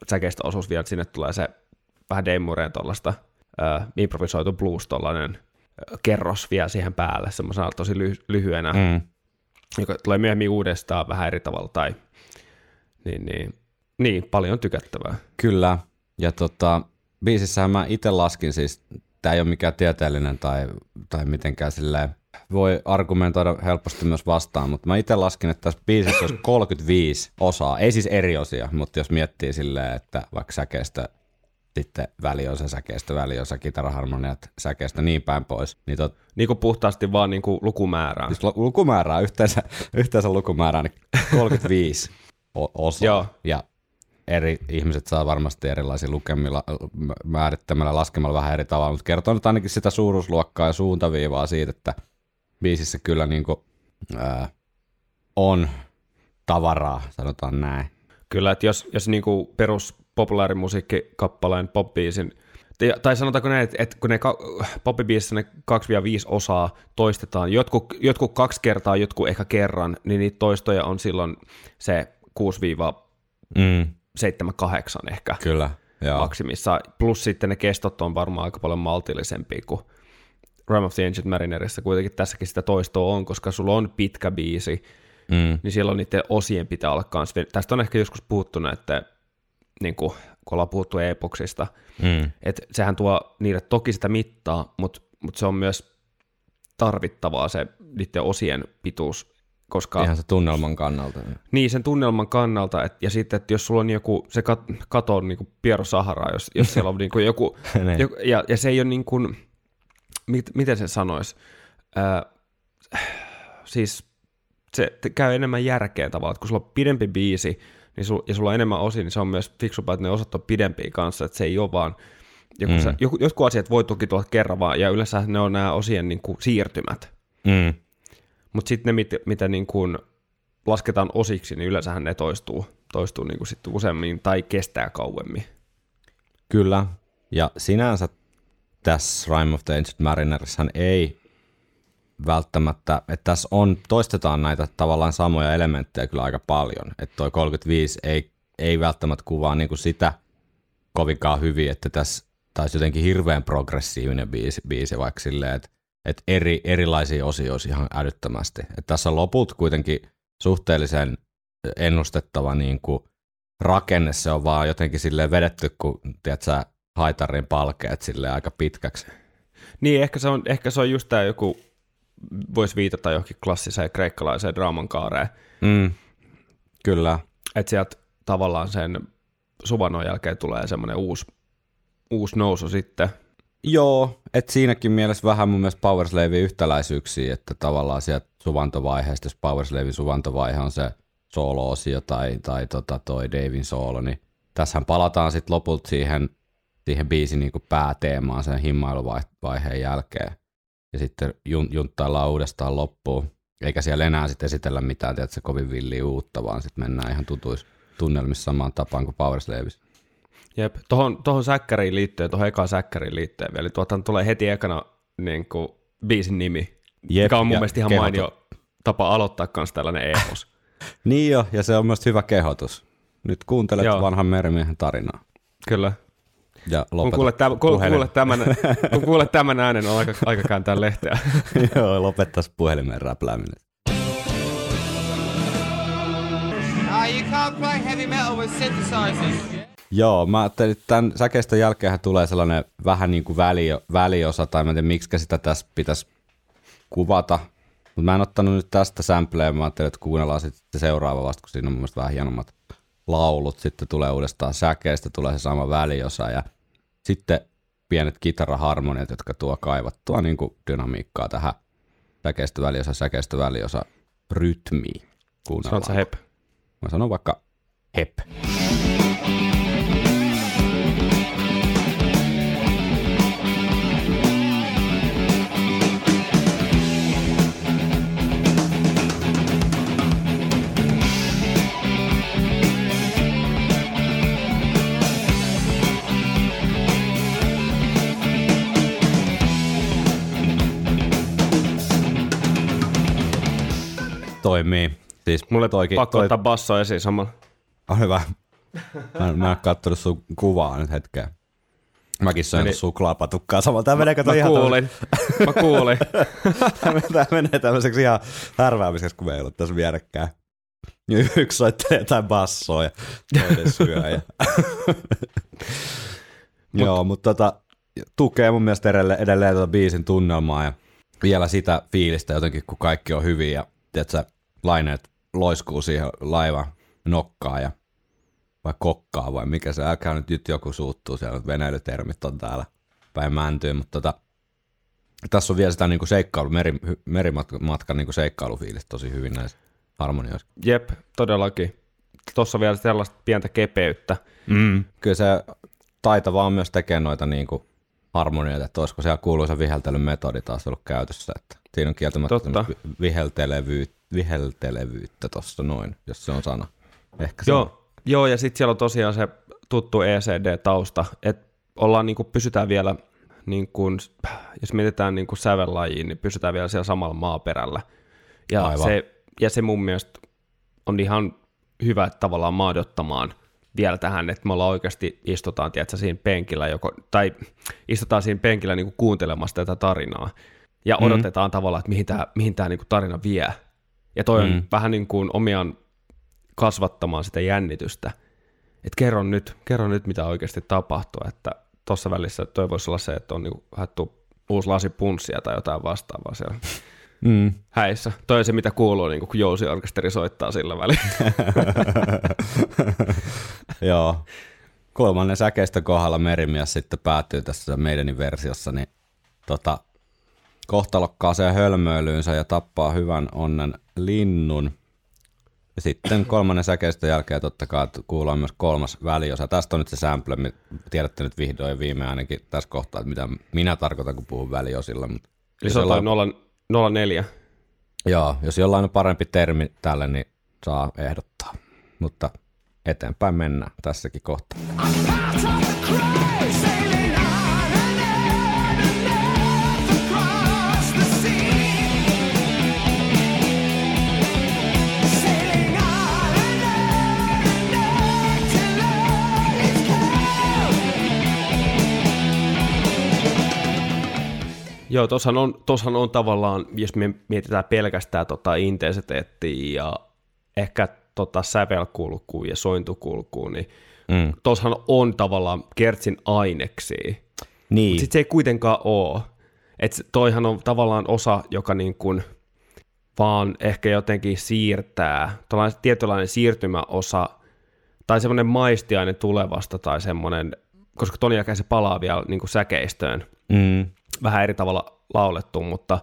säkeistä osuus vielä, että sinne tulee se vähän Deimureen tuollaista improvisoitu blues tollainen ö, kerros vielä siihen päälle, semmoisena tosi ly- lyhyenä. Mm. joka tulee myöhemmin uudestaan vähän eri tavalla, tai niin, niin, niin paljon tykättävää. Kyllä. Ja tota, biisissähän mä itse laskin siis, tämä ei ole mikään tieteellinen tai, tai mitenkään silleen, voi argumentoida helposti myös vastaan, mutta mä itse laskin, että tässä biisissä olisi 35 osaa, ei siis eri osia, mutta jos miettii silleen, että vaikka säkeestä sitten väliosa, säkeestä väliosa, kitaraharmoniat, säkeestä niin päin pois, niin tot, Niin kuin puhtaasti vaan niin kuin lukumäärään. siis lu- lukumäärää, yhteensä, yhteensä lukumäärää, niin 35 o- osaa. Joo. Ja eri ihmiset saa varmasti erilaisia lukemilla, mä- määrittämällä, laskemalla vähän eri tavalla, mutta kertoo nyt ainakin sitä suuruusluokkaa ja suuntaviivaa siitä, että biisissä kyllä niin kuin, ää, on tavaraa, sanotaan näin. Kyllä, että jos, jos niinku perus populaarimusiikkikappaleen popbiisin, tai- tai sanotaanko näin, että, että kun ne poppibiisissä ne 2-5 osaa toistetaan, jotkut, jotkut kaksi kertaa, jotkut ehkä kerran, niin niitä toistoja on silloin se 6-7-8 Mm, ehkä kyllä, joo. maksimissa. Plus sitten ne kestot on varmaan aika paljon maltillisempia kuin Rime of the Ancient Marinerissa. Kuitenkin tässäkin sitä toistoa on, koska sulla on pitkä biisi, Mm, niin silloin niiden osien pitää olla kans. Tästä on ehkä joskus puhuttu että niin kuin, kun ollaan puhuttu epoksista, mm, että sehän tuo niille toki sitä mittaa, mutta, mutta se on myös tarvittavaa se niiden osien pituus, koska ihan se tunnelman kannalta. niin sen tunnelman kannalta, et, ja sitten, että jos sulla on joku, se kat, kato on niin kuin Piero Sahara, jos, jos siellä on niin kuin joku, Niin. joku ja, ja, se ei ole niin kuin, mit, miten sen sanoisi, äh, siis se käy enemmän järkeen tavallaan, että kun sulla on pidempi biisi, niin sul, ja sulla on enemmän osia, niin se on myös fiksumpaa, että ne osat on pidempiä kanssa, että se ei ole vaan, joku, mm. se, joku, jotkut asiat voi toki tuoda kerran vaan, ja yleensä ne on nämä osien niin kuin siirtymät, Mm, mutta sitten ne, mit, mitä niin kuin lasketaan osiksi, niin yleensähän ne toistuu, toistuu niin kuin sitten useammin tai kestää kauemmin. Kyllä, ja sinänsä tässä Rime of the Ancient Marinershan ei välttämättä, että tässä on, toistetaan näitä tavallaan samoja elementtejä kyllä aika paljon, että toi 35 ei, ei välttämättä kuvaa niin kuin sitä kovinkaan hyvin, että tässä taisi jotenkin hirveän progressiivinen biisi, biisi vaikka silleen, että, että eri, erilaisia osia ihan älyttömästi. Että tässä on loput kuitenkin suhteellisen ennustettava niin kuin rakenne, se on vaan jotenkin silleen vedetty, kun tiedät haitarin palkeet silleen aika pitkäksi. Niin, ehkä se on, ehkä se on just tämä joku, voisi viitata johonkin klassiseen kreikkalaiseen draaman kaareen, Mm, kyllä. että sieltä tavallaan sen suvannon jälkeen tulee semmoinen uusi, uusi nousu sitten. Joo, että siinäkin mielessä vähän mun mielestä Powerslave yhtäläisyyksiä, että tavallaan sieltä suvantovaiheesta, jos Powerslavin suvantovaihe on se solo-osio tai, tai tota toi Davin soolo, niin tässähän palataan sitten lopulta siihen, siihen biisin niin kuin pääteemaan sen himmailuvaiheen jälkeen. Ja sitten jun, junttaillaan uudestaan loppuun. Eikä siellä enää sitten esitellä mitään, tiedätkö, kovin villiä uutta, vaan sitten mennään ihan tutuissa tunnelmissa samaan tapaan kuin Powerslaveissa. Jep, tohon, tohon säkkäriin liittyen, tohon ekaan säkkäriin liittyen vielä. Tuotan tulee heti ekana niin kuin, biisin nimi, Jep, mikä on mun mielestä ihan kehotus. mainio tapa aloittaa myös tällainen epos. Niin jo, ja se on myös hyvä kehotus. Nyt kuuntelet Joo. vanhan merimiehen tarinaa. Kyllä. Ja Kun kuulet, tämän, kun, kuulet tämän, kun kuulet tämän äänen, on aika, aika kääntää lehteä. Joo, lopettaisi puhelimen räplääminen. You can't play heavy metal with synthesizers. Joo, mä ajattelin, että tämän säkeistön jälkeen tulee sellainen vähän niin kuin väli, väliosa, tai mä en tiedä, miksi sitä tässä pitäisi kuvata. Mutta mä en ottanut nyt tästä sampleja, mä ajattelin, että kuunnellaan sitten seuraava vasta, kun siinä on mun mielestä vähän hienommat laulut. Sitten tulee uudestaan säkeistä, tulee se sama väliosa ja sitten pienet kitaraharmoniat, jotka tuo kaivattua niin kuin dynamiikkaa tähän säkeistö väliosa, säkeistö väliosa rytmiin. Kuunnellaan. Sanot sä hep. Mä sanon vaikka hep. Toimii. Siis Mulle toikin, pakko toi, ottaa basso esiin samalla. On hyvä. Mä, en- mä en ole kattonut sun kuvaa nyt hetkeä. Mäkin söin Meni- niin. suklaapatukkaa samalla. Tää menee, kato Mä ihan kuulin. Mä kuulin. Tää menee tämmöiseksi ihan härväämiseksi, kun me ei ollut tässä vierekkäin. Ja Yksi soittelee jotain bassoa ja toinen syö. Ja... Joo, mutta tota, tukee mun mielestä edelleen, edelleen tota biisin tunnelmaa ja vielä sitä fiilistä jotenkin, kun kaikki on hyvin ja tiedätkö, laineet loiskuu siihen laivan nokkaan ja vai kokkaa vai mikä se, älkää nyt, nyt joku suuttuu siellä, veneilytermit on täällä päin mäntyy, mutta tota, tässä on vielä sitä niinku seikkailu, meri, merimatkan niinku seikkailufiilistä tosi hyvin näissä harmonioissa. Jep, todellakin. Tuossa vielä sellaista pientä kepeyttä. Mm. Kyllä se taitavaa on myös tekee noita niinku harmonioita, että olisiko siellä kuuluisa viheltelyn metodi taas ollut käytössä, että siinä on kieltämättä Totta. viheltelevyyttä, viheltelevyyttä tuossa noin, jos se on sana. Ehkä se on. Joo, joo ja sitten siellä on tosiaan se tuttu ECD-tausta, että ollaan niin kuin, pysytään vielä, niin kuin, jos mietitään niin kuin sävellajiin, niin pysytään vielä siellä samalla maaperällä. Ja Aivan. se, ja se mun mielestä on ihan hyvä että tavallaan maadottamaan vielä tähän, että me ollaan oikeasti istutaan, tiedätkö, siinä penkillä joko, tai istutaan siinä penkillä niin kuin kuuntelemassa tätä tarinaa, ja Mm. odotetaan tavallaan, että mihin tämä mihin tää niin kuin tarina vie. Ja toi on Mm. vähän niin kuin omiaan kasvattamaan sitä jännitystä. Että kerro nyt, kerro nyt, mitä oikeasti tapahtuu, että tuossa välissä toi voisi olla se, että on niinku haettu uusi lasi punssia tai jotain vastaavaa siellä Mm. häissä. Toi on se, mitä kuuluu, niin kun jousiorkesteri soittaa sillä välillä. Joo. Kolmannen säkeistä kohdalla merimies sitten päätyy tässä meidänin versiossa, niin tota, kohtalokkaaseen hölmöilyynsä ja tappaa hyvän onnen linnun. Ja sitten kolmannen säkeistä jälkeen totta kai kuullaan myös kolmas väliosa. Tästä on nyt se sample, tiedätte nyt vihdoin ja viimein ainakin tässä kohtaa, että mitä minä tarkoitan, kun puhun väliosilla. Mutta Eli se on jollain- 0, 04. Joo, jos jollain on parempi termi tälle, niin saa ehdottaa. Mutta eteenpäin mennään tässäkin kohtaa. Part Joo, tossahan on, tossahan on tavallaan, jos me mietitään pelkästään tota intensiteettiä ja ehkä tota sävelkulkuun ja sointukulkuun, niin Mm. tossahan on tavallaan kertsin aineksia. Niin, Sitten se ei kuitenkaan ole. Et toihan on tavallaan osa, joka niin kuin vaan ehkä jotenkin siirtää, tällainen tietynlainen siirtymäosa, tai semmoinen maistiainen tulevasta, tai semmoinen, koska ton jälkeen se palaa vielä niin kuin säkeistöön. Mm. Vähän eri tavalla laulettu, mutta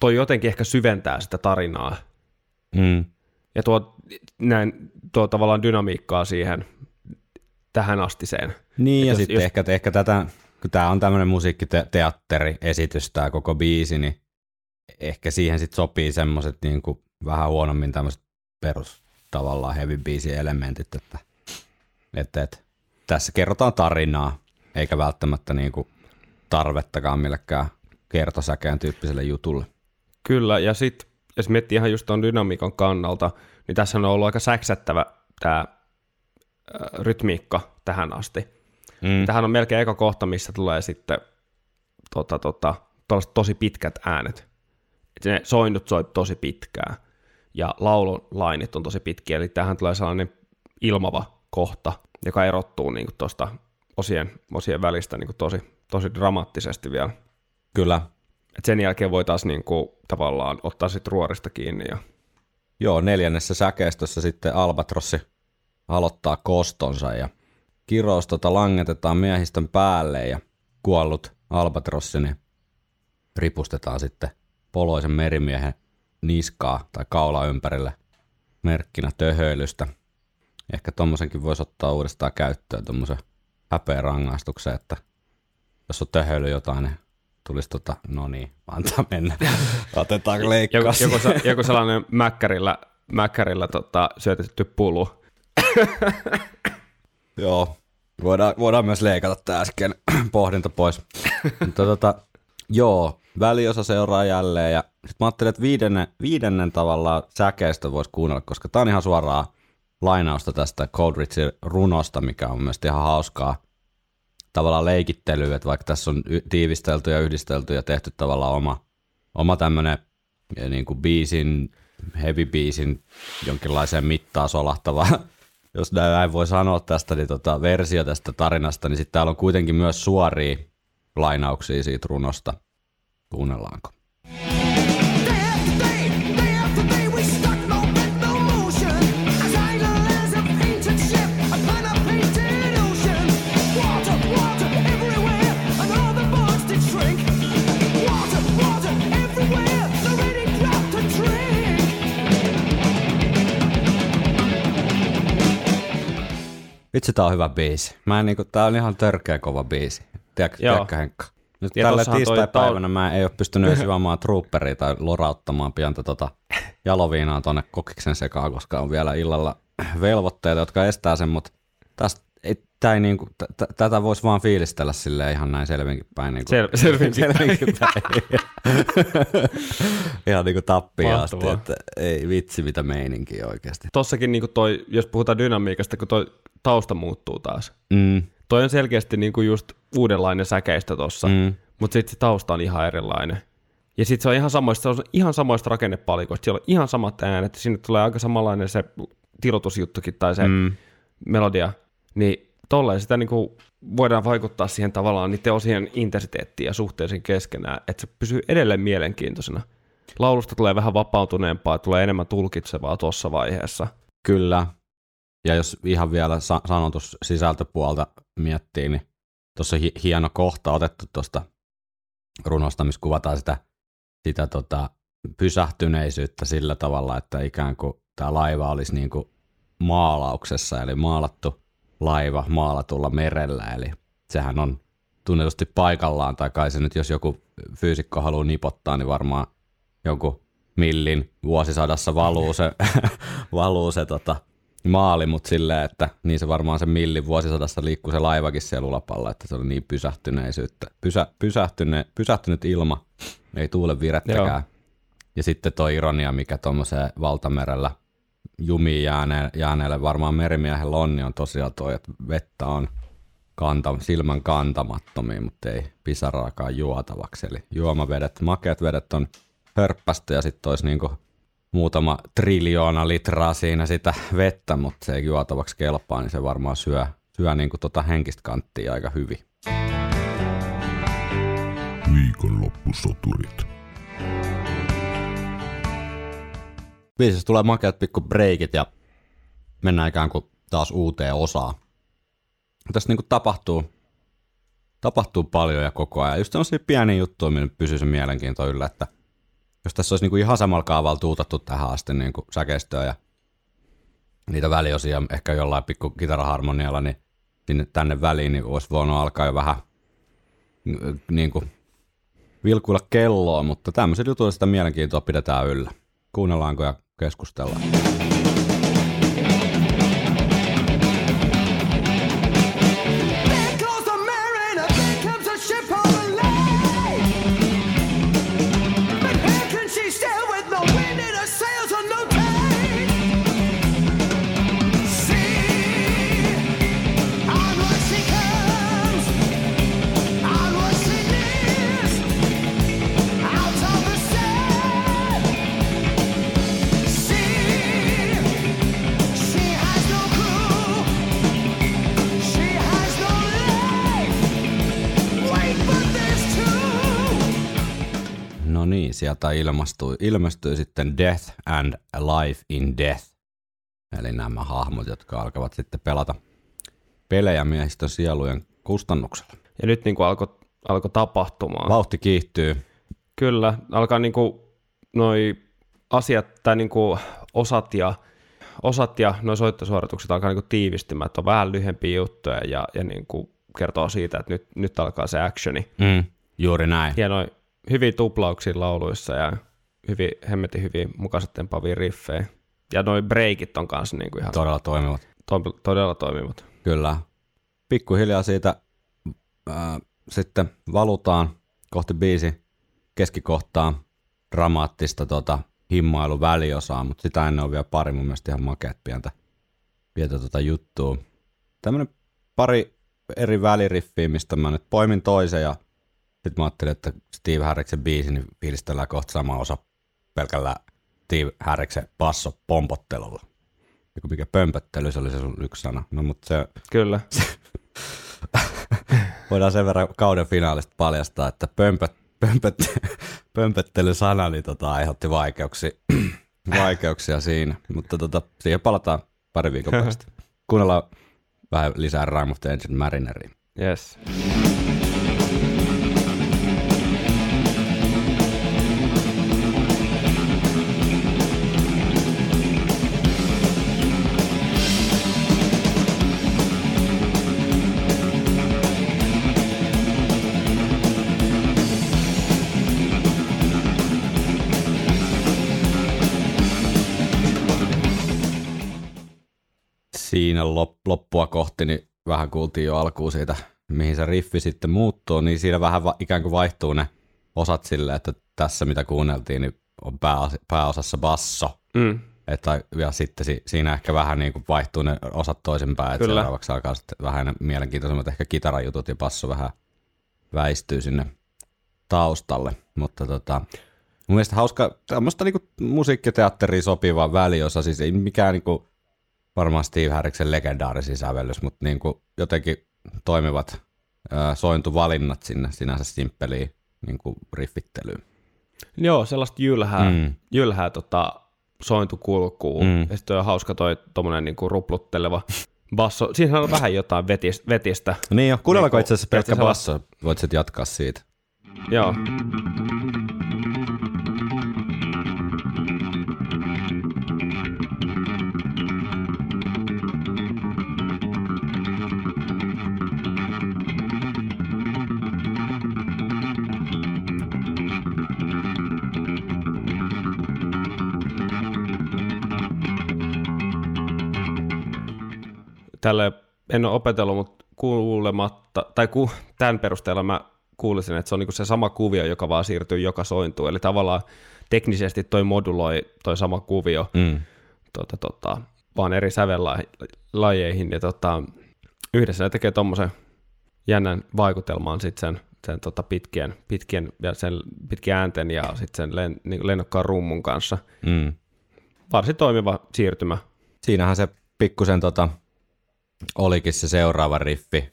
toi jotenkin ehkä syventää sitä tarinaa Mm. ja tuo, näin, tuo tavallaan dynamiikkaa siihen tähän astiseen. Niin, ja jos- sitten jos- ehkä, ehkä tätä, kun tämä on tämmöinen musiikkiteatteriesitys, tämä koko biisi, niin ehkä siihen sitten sopii semmoiset niinku vähän huonommin tämmöiset perus tavallaan heavy biisin elementit, että, että, että tässä kerrotaan tarinaa, eikä välttämättä niinku tarvettakaan millekään kertosäkeen tyyppiselle jutulle. Kyllä, ja sitten jos miettii ihan just tuon dynamiikan kannalta, niin tässä on ollut aika säksättävä tämä rytmiikka tähän asti. Mm. Tähän on melkein eka kohta, missä tulee sitten tota, tota, tosi pitkät äänet. Et ne soinnut soi tosi pitkään, ja laulun lainit on tosi pitkiä, eli tähän tulee sellainen ilmava kohta, joka erottuu niin tuosta osien, osien välistä niin tosi, tosi dramaattisesti vielä. Kyllä. Et sen jälkeen voitaisiin niin kuin, tavallaan ottaa sit ruorista kiinni. Ja... Joo, neljännessä säkeistössä sitten Albatrossi aloittaa kostonsa ja kirous tota langetetaan miehistön päälle ja kuollut Albatrossi niin ripustetaan sitten poloisen merimiehen niskaa tai kaula ympärille merkkinä töhöilystä. Ehkä tommosenkin voisi ottaa uudestaan käyttöön tommosen häpeä rangaistuksen, että jos on töhöily jotain, niin tulisi tota, no niin, antaa mennä. Otetaanko Joku, leikkaus? joku, se- joku sellainen mäkkärillä, mäkkärillä tota, syötetty pulu. Joo, voidaan, voidaan myös leikata tämä äsken pohdinta pois. Mutta tota, joo, väliosa seuraa jälleen ja sit mä ajattelin, että viidennen, viidennen tavallaan säkeistä voisi kuunnella, koska tää on ihan suoraa lainausta tästä Cold Richin runosta, mikä on myös ihan hauskaa tavallaan leikittelyä, että vaikka tässä on tiivistelty ja yhdistelty ja tehty tavallaan oma, oma tämmönen ja niin kuin biisin, heavy biisin jonkinlaiseen mittaan solahtava, jos näin voi sanoa tästä, niin tota, versio tästä tarinasta, niin sitten täällä on kuitenkin myös suoria lainauksia siitä runosta. Kuunnellaanko? Vitsi, tää on hyvä biisi. Mä en niinku, tää on ihan törkeä kova biisi. Tiedätkö, Henkka? Nyt Ja tällä tiistai-päivänä mä en ole pystynyt edes juomaan trooperia tai lorauttamaan pientä tota jaloviinaa tonne kokiksen sekaan, koska on vielä illalla velvoitteita, jotka estää sen, mutta tästä tää ei niinku, t- t- tätä voisi vaan fiilistellä sille ihan näin selvinkin päin. Niinku, Sel- selvinkin päin. selvinkin päin. ihan niinku tappia asti, että ei vitsi mitä meininkiä oikeasti. Tossakin niin toi, jos puhutaan dynamiikasta, kun toi tausta muuttuu taas. Mm, Toi on selkeästi niin kuin just uudenlainen säkeistä tossa, mm. mutta sitten se tausta on ihan erilainen. Ja sitten se on ihan samoista, se on ihan samoista rakennepalikoista, siellä on ihan samat äänet, sinne tulee aika samanlainen se tilotusjuttukin tai se mm, melodia, niin tolleen sitä niinku voidaan vaikuttaa siihen tavallaan niiden osien intensiteettiin ja suhteisiin keskenään, että se pysyy edelleen mielenkiintoisena. Laulusta tulee vähän vapautuneempaa, tulee enemmän tulkitsevaa tuossa vaiheessa. Kyllä. Ja jos ihan vielä sa- sanotus sisältöpuolta miettii, niin tuossa hi- hieno kohta otettu tuosta runosta, missä kuvataan sitä, sitä tota pysähtyneisyyttä sillä tavalla, että ikään kuin tämä laiva olisi niin kuin maalauksessa, eli maalattu laiva maalatulla merellä, eli sehän on tunnetusti paikallaan, tai kai se nyt, jos joku fyysikko haluaa nipottaa, niin varmaan jonkun millin vuosisadassa valuu se, valuu se tota, maali, mutta silleen, että niin se varmaan se millin vuosisadassa liikkuu se laivakin siellä ulapalla, että se oli niin pysähtyneisyyttä. Pysä, pysähtyne, pysähtynyt ilma, ei tuule virettäkään. Joo. Ja sitten tuo ironia, mikä tuommoiseen valtamerellä jumiin jääne, jääneelle varmaan merimiehellä on, niin on tosiaan toi, että vettä on kanta, silmän kantamattomia, mutta ei pisaraakaan juotavaksi. Eli juomavedet, makeat vedet on hörppästä ja sitten olisi niinku muutama triljoona litraa siinä sitä vettä, mutta se ei juotavaksi kelpaa, niin se varmaan syö, syö niinku tota henkistä kanttia aika hyvin. Viikonloppusoturit. Biisissä tulee makeat pikku breikit ja mennään ikään kuin taas uuteen osaan. Tässä niinku tapahtuu tapahtuu paljon ja koko ajan. Just sellaisia pieniä juttuja, millä pysyy se mielenkiinto yllä, että jos tässä olisi niinku ihan samalla kaavalla tuutattu tähän asti niinku säkeistöä ja niitä väliosia ehkä jollain pikku kitaraharmonialla, niin sinne tänne väliin niin olisi voinut alkaa jo vähän n- niin kuin vilkuilla kelloa, mutta tämmöiset jutut sitä mielenkiintoa pidetään yllä. Kuunnellaanko ja keskustellaan. Sieltä ilmastui, ilmestyi sitten Death and Life in Death. Eli nämä hahmot, jotka alkavat sitten pelata pelejä miehistön sielujen kustannuksella. Ja nyt niin kuin alkoi alko tapahtumaan. Vauhti kiihtyy. Kyllä, alkaa niin kuin noi asiat tai niin kuin osat ja, osat ja noi soittosuoritukset alkaa niin kuin tiivistymään, että on vähän lyhempiä juttuja ja, ja niin kuin kertoo siitä, että nyt, nyt alkaa se actioni. Mm, juuri näin. Hienoja, hyviä tuplauksia lauluissa ja hyvin, hemmetin hyvin mukaiset tempaavia riffejä. Ja noi breakit on kanssa niin kuin ihan Todella toimivat. to, todella toimivat. Kyllä. Pikkuhiljaa siitä ää, sitten valutaan kohti biisi keskikohtaa dramaattista tota, himmailu väliosaa, mutta sitä ennen on vielä pari mun mielestä ihan makeat pientä, pientä tota juttua. Tämmönen pari eri väliriffiä, mistä mä nyt poimin toisen ja sitten mä ajattelin, että Steve Harriksen biisi, niin fiilistellään kohta sama osa pelkällä Steve Harriksen basso pompottelulla. Joku mikä pömpöttely, se oli se sun yksi sana. No mutta se, Kyllä. voidaan sen verran kauden finaalista paljastaa, että pömpöt, pömpöt, pömpöttelysana niin tota, aiheutti vaikeuksia, vaikeuksia siinä. Mutta tota, siihen palataan pari viikon päästä. Kuunnellaan vähän lisää Rime of the Marineria. Yes. Siinä lop- loppua kohti, niin vähän kuultiin jo alkuun siitä, mihin se riffi sitten muuttuu, niin siinä vähän va- ikään kuin vaihtuu ne osat silleen, että tässä mitä kuunneltiin, niin on pääos- pääosassa basso, Mm. että ja sitten si- siinä ehkä vähän niin kuin vaihtuu ne osat toisinpäin, että Kyllä. seuraavaksi alkaa sitten vähän mielenkiintoisemmat ehkä kitarajutut ja basso vähän väistyy sinne taustalle, mutta tota, mun mielestä hauska, tämmöistä niinku musiikkiteatteriin sopiva väliosa, siis ei mikään niinku varmaan Steve Harriksen legendaarisi sävellys, mutta niinku jotenkin toimivat ää, sointuvalinnat sinne sinänsä simppeliin niinku riffittelyyn. Joo, sellaista jylhää, Mm. jylhää tota, sointukulkuu. Mm. Ja sitten on hauska toi tommonen niinku ruplutteleva basso. Siinähän on vähän jotain vetistä. vetistä. Niin jo, kuunnellaanko Niinku, itse asiassa pelkkä basso? Voit sitten jatkaa siitä. Joo. Tälle en ole opetellut, mutta kuulematta, tai ku, tämän perusteella mä kuulisin, että se on niinku se sama kuvio, joka vaan siirtyy joka sointuun. Eli tavallaan teknisesti toi moduloi toi sama kuvio Mm. tota, tota, vaan eri sävellajeihin. Ja tota, yhdessä ne tekee tommosen jännän vaikutelman sit sen, sen tota pitkien, pitkien, ja sen pitkien äänten ja sitten sen len, niin lennokkaan rummun kanssa. Mm. Varsin toimiva siirtymä. Siinähän se pikkusen tota, olikin se seuraava riffi,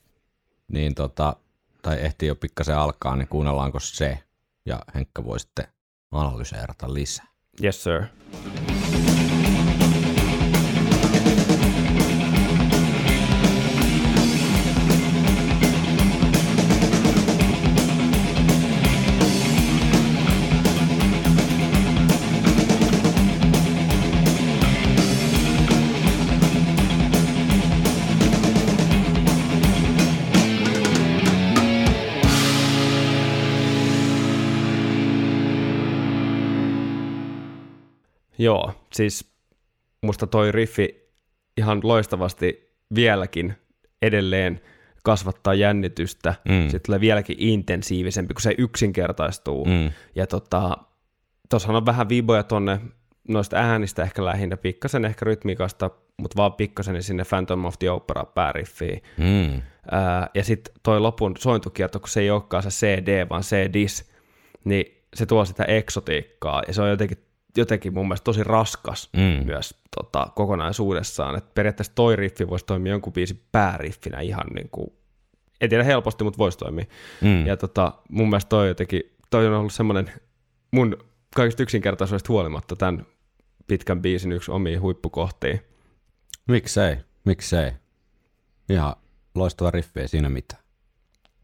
niin tota, tai ehti jo pikkasen alkaa, niin kuunnellaanko se, ja Henkka voi sitten analyseerata lisää. Yes sir. Joo, siis musta toi riffi ihan loistavasti vieläkin edelleen kasvattaa jännitystä. Mm. Se tulee vieläkin intensiivisempi, kun se yksinkertaistuu. Mm. Ja tota, tossahan on vähän viboja tonne noista äänistä ehkä lähinnä, pikkasen ehkä rytmikasta, mutta vaan pikkasen sinne Phantom of the Opera pääriffiin. Mm. Ää, ja sitten toi lopun sointukierto, kun se ei olekaan se CD, vaan CD-dis, niin se tuo sitä eksotiikkaa, ja se on jotenkin, jotenkin mun mielestä tosi raskas Mm. myös tota, kokonaisuudessaan, että periaatteessa toi riffi voisi toimia jonkun biisin pääriffinä ihan niin kuin, en tiedä helposti, mutta voisi toimia. Mm. Ja tota, mun mielestä toi jotenkin, toi on ollut semmoinen mun kaikista yksinkertaisuudesta huolimatta tämän pitkän biisin yksi omiin huippukohtiin. Miksei? Miksei? Ihan loistava riffi, ei siinä mitään.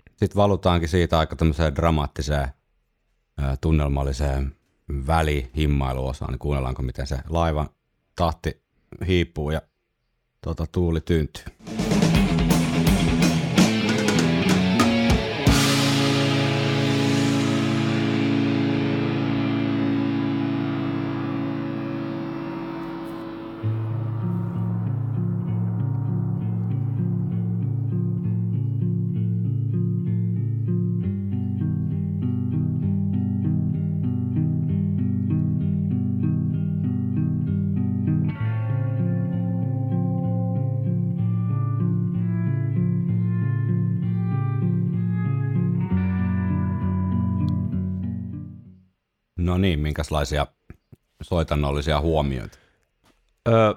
Sitten valutaankin siitä aika tämmöiseen dramaattiseen, tunnelmalliseen välihimmailuosaan, niin kuunnellaanko miten se laivan tahti hiipuu ja tota, tuuli tyyntyy. No niin, minkälaisia soitannollisia huomioita? Öö,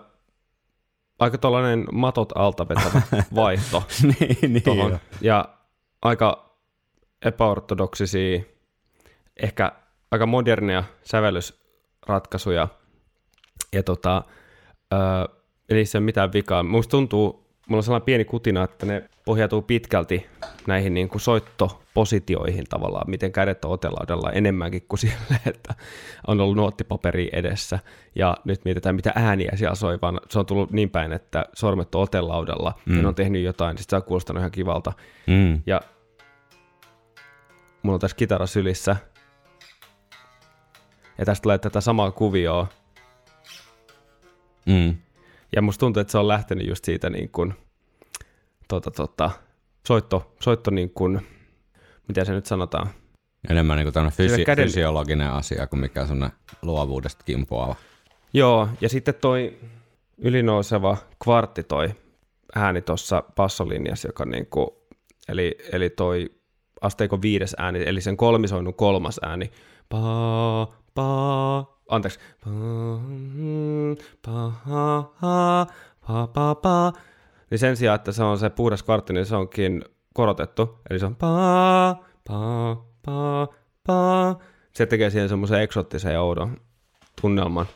aika tuollainen matot alta vetävä vaihto niin, niin tohon. Ja aika epäortodoksisia, ehkä aika modernia sävellysratkaisuja. Ja tota, öö, eli se ei ole mitään vikaa. Musta tuntuu, mulla on sellainen pieni kutina, että ne pohjautuu pitkälti näihin niin kuin soittopositioihin tavallaan, miten kädet on otelaudella enemmänkin kuin sille, että on ollut nuottipaperi edessä. Ja nyt mietitään, mitä ääniä siellä soi, vaan se on tullut niin päin, että sormet on otelaudalla mm. ja ne on tehnyt jotain, niin sit se on kuulostanut ihan kivalta. Mm. Ja mulla on tässä kitara sylissä. Ja tästä tulee tätä samaa kuvioa. Mm. Ja musta tuntuu, että se on lähtenyt just siitä niin kuin, tota, tota, soitto, soitto niin kuin, miten se nyt sanotaan, Enemmän niin Sillä fysi- käden- fysiologinen asia kuin mikä semmoinen luovuudesta kimpoava. Joo, ja sitten toi ylinouseva kvartti toi ääni tuossa bassolinjassa, joka niinku, eli, eli toi asteikon viides ääni, eli sen kolmisoinnun kolmas ääni, pa, pa, anteeksi, niin sen sijaan, että se on se puhdas kvartti, niin se onkin korotettu, eli se on pa, pa, pa, pa, se tekee siihen semmoisen eksoottisen ja oudon tunnelman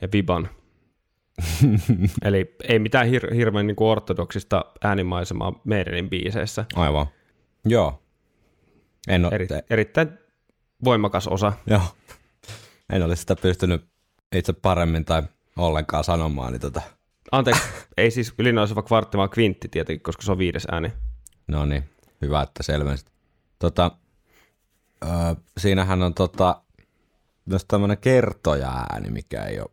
ja viban. Eli ei mitään hir- hirveän niin kuin ortodoksista äänimaisemaa meidänin biiseissä. Aivan. Joo. En ole, Eri, erittäin voimakas osa. joo. En olisi sitä pystynyt itse paremmin tai ollenkaan sanomaan. Niin tota. Anteeksi, ei siis ylinouseva kvartti, vaan kvintti tietenkin, koska se on viides ääni. No niin, hyvä, että selvensit. Tota, öö, siinähän on tota, myös tämmöinen kertoja-ääni, mikä ei ole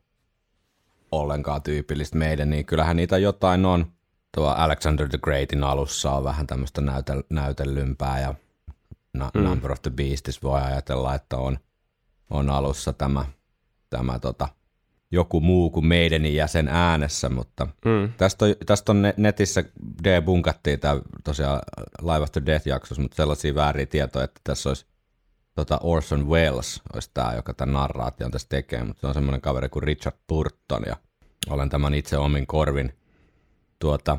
ollenkaan tyypillistä meidän, niin kyllähän niitä jotain on. Tuo Alexander the Greatin alussa on vähän tämmöistä näytel, näytellympää ja na, mm. Number of the Beastis voi ajatella, että on, on alussa tämä, tämä tota, joku muu kuin meidänin jäsen äänessä, mutta Mm. Tästä on, tästä on ne- netissä debunkattiin tämä tosiaan Live After Death-jaksossa, mutta sellaisia vääriä tietoja, että tässä olisi tota Orson Welles, olisi tämä, joka tämän narraation tässä tekee, mutta se on semmoinen kaveri kuin Richard Burton, ja olen tämän itse omin korvin tuota,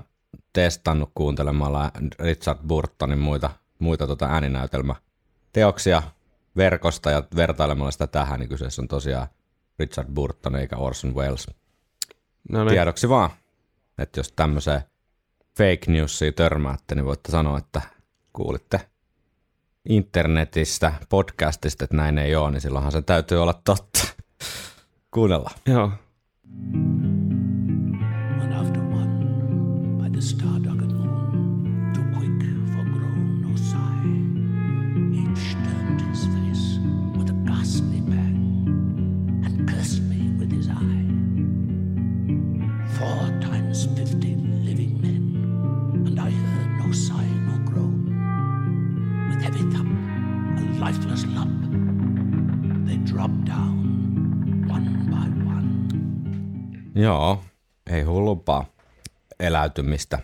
testannut kuuntelemalla Richard Burtonin muita, muita tota ääninäytelmäteoksia verkosta ja vertailemalla sitä tähän, niin kyseessä on tosiaan Richard Burton eikä Orson Welles No niin. tiedoksi vaan, että jos tämmöiseen fake newsia törmäätte, niin voitte sanoa, että kuulitte internetistä, podcastista, että näin ei ole, niin silloinhan se täytyy olla totta. Kuunnellaan. Joo. one after one, by the star-darkened Joo, ei hullumpaa eläytymistä.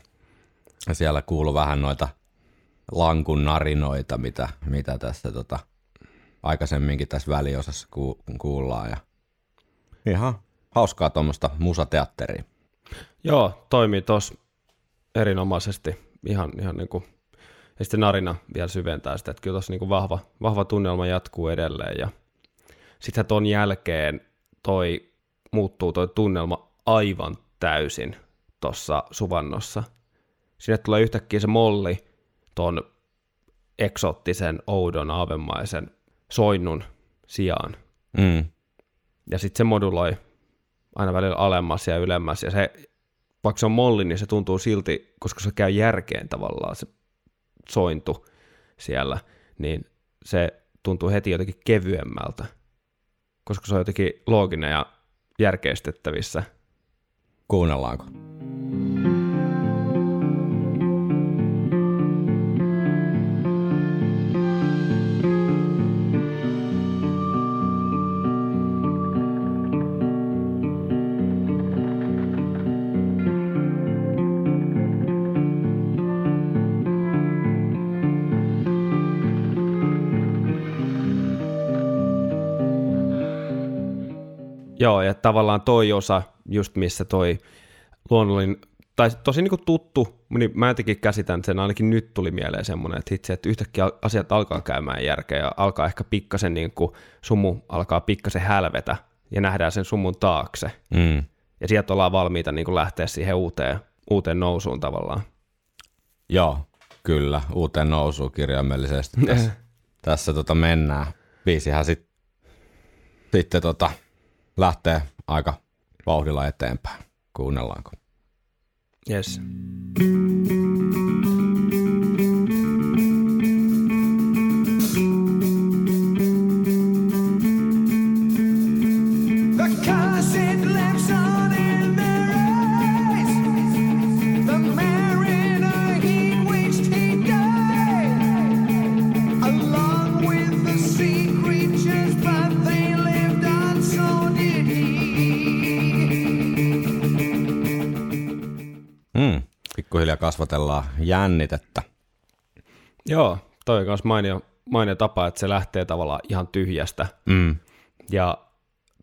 Ja Siellä kuuluu vähän noita lankun narinoita, mitä, mitä tässä tota, aikaisemminkin tässä väliosassa ku, kuullaan. Ja ihan hauskaa tuommoista musateatteria. Joo, toimii tos erinomaisesti. Ihan, ihan niin kuin, ja sitten narina vielä syventää sitä, että kyllä tuossa niin vahva, vahva tunnelma jatkuu edelleen. Ja sitten ton jälkeen toi muuttuu toi tunnelma aivan täysin tuossa suvannossa. Sinne tulee yhtäkkiä se molli ton eksoottisen, oudon, aavemaisen soinnun sijaan. Mm. Ja sitten se moduloi aina välillä alemmas ja ylemmäs. Ja se, vaikka se on molli, niin se tuntuu silti, koska se käy järkeen tavallaan se sointu siellä, niin se tuntuu heti jotenkin kevyemmältä, koska se on jotenkin looginen ja järkeistettävissä. Kuunnellaanko? Tavallaan toi osa, just missä toi luonnollinen, tai tosi niin kuin tuttu, niin mä jotenkin käsitän sen, ainakin nyt tuli mieleen semmoinen, että itse, että yhtäkkiä asiat alkaa käymään järkeä ja alkaa ehkä pikkasen niin kuin sumu alkaa pikkasen hälvetä ja nähdään sen sumun taakse. Mm. Ja sieltä ollaan valmiita niin kuin lähteä siihen uuteen, uuteen nousuun tavallaan. Joo, kyllä. Uuteen nousuun kirjaimellisesti tässä, tässä tota mennään. Biisihän sit, sitten tota, lähtee aika vauhdilla eteenpäin. Kuunnellaanko? Yes. The jännitettä. Joo, toi on myös mainio, mainio tapa, että se lähtee tavallaan ihan tyhjästä. Mm. Ja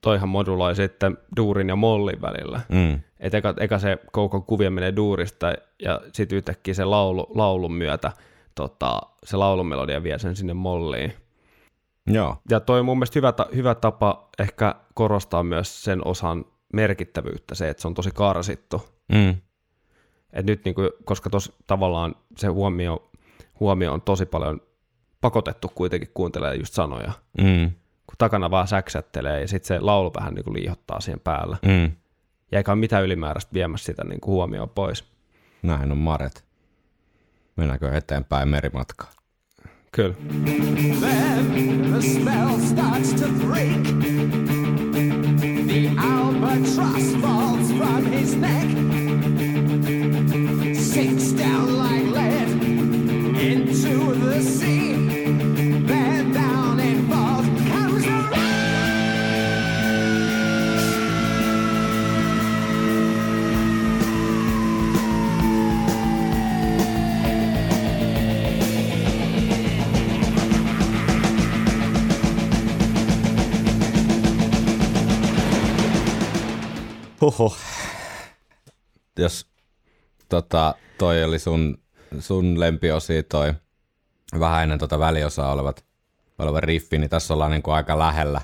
toihan moduloi sitten duurin ja mollin välillä. Mm. Et eka, eka se koukon kuvio menee duurista ja sitten yhtäkkiä se laulu, laulun myötä tota, se laulumelodia vie sen sinne molliin. Joo. Ja toi on mun mielestä hyvä, hyvä tapa ehkä korostaa myös sen osan merkittävyyttä, se, että se on tosi karsittu. Mm. Et nyt niinku, koska tos, tavallaan se huomio, huomio on tosi paljon pakotettu kuitenkin kuuntelemaan just sanoja, Mm. kun takana vaan säksättelee ja sitten se laulu vähän niinku liihottaa siihen päällä. Mm. Ja eikä ole mitään ylimääräistä viemässä sitä niinku huomioon pois. Näin on Maret. Mennäänkö eteenpäin merimatkaan? Kyllä. Then the spell starts to break. The albatross falls from his neck, sinks down like lead into the sea. Then down it falls, comes the. Jos tota, toi oli sun, sun lempiosi, toi vähän ennen tota väliosaa olevat, oleva riffi, niin tässä ollaan niinku aika lähellä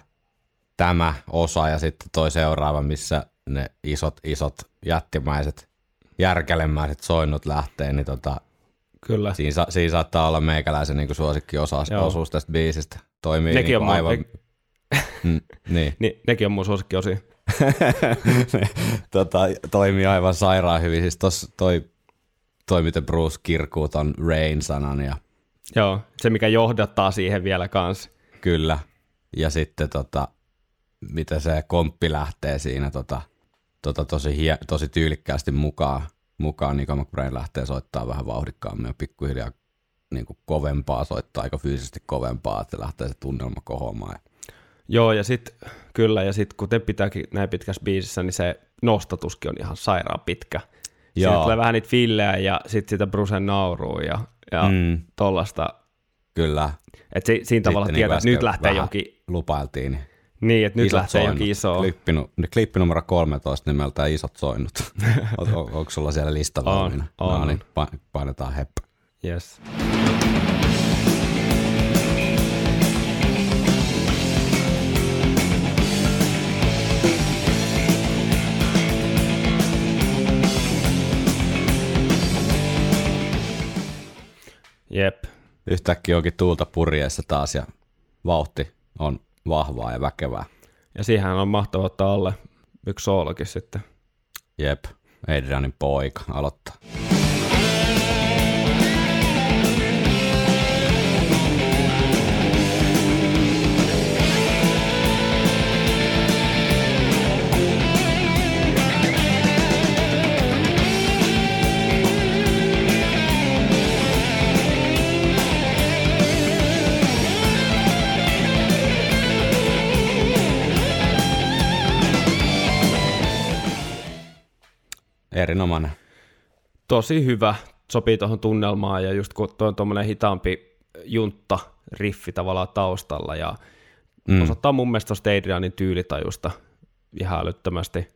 tämä osa ja sitten toi seuraava, missä ne isot, isot jättimäiset järkelemäiset soinnut lähtee, niin tota, Kyllä. siinä, siinä saattaa olla meikäläisen niinku suosikkiosuus Joo. osuus tästä biisistä. Toimii Nekin niinku on mun- aivan... ne- Mm, niin. Niin, nekin on mun suosikkiosia. tota, toimii aivan sairaan hyvin. Siis tos, toi, toi, miten Bruce kirkuu ton Rain-sanan ja Joo, se mikä johdattaa siihen vielä kanssa. kyllä. Ja sitten tota, miten se komppi lähtee siinä tota, tota, tosi, hie, tosi tyylikkäästi mukaan. mukaan Nico McBrain lähtee soittaa vähän vauhdikkaammin ja pikkuhiljaa niin kuin kovempaa soittaa, aika fyysisesti kovempaa, että lähtee se tunnelma kohoamaan. Joo, ja sitten kyllä, ja sitten kuten pitääkin näin pitkässä biisissä, niin se nostatuskin on ihan sairaan pitkä. Joo. Joo. tulee vähän niitä fillejä ja sitten sitä Brusen nauruu ja, ja mm. Tollasta. Kyllä. Että si, siinä tavalla Sitten tietää, niin että nyt lähtee johonkin, Lupailtiin. Niin niin, että nyt isot lähtee soinnut. johonkin isoon. Klippi, nu- klippi numero 13 nimeltään Isot soinnut. on, on, onko sulla siellä lista On, valmiina? on. No niin, pa- painetaan heppä. Yes. Jep. Yhtäkkiä onkin tuulta purjeessa taas ja vauhti on vahvaa ja väkevää. Ja siihen on mahtava ottaa alle yksi soolokin sitten. Jep, Adrianin poika aloittaa. Erinomainen. Tosi hyvä, sopii tuohon tunnelmaan ja just kun tuo on tuommoinen hitaampi juntta riffi tavallaan taustalla ja mm. osoittaa mun mielestä tuosta Adrianin tyylitajusta ihan älyttömästi.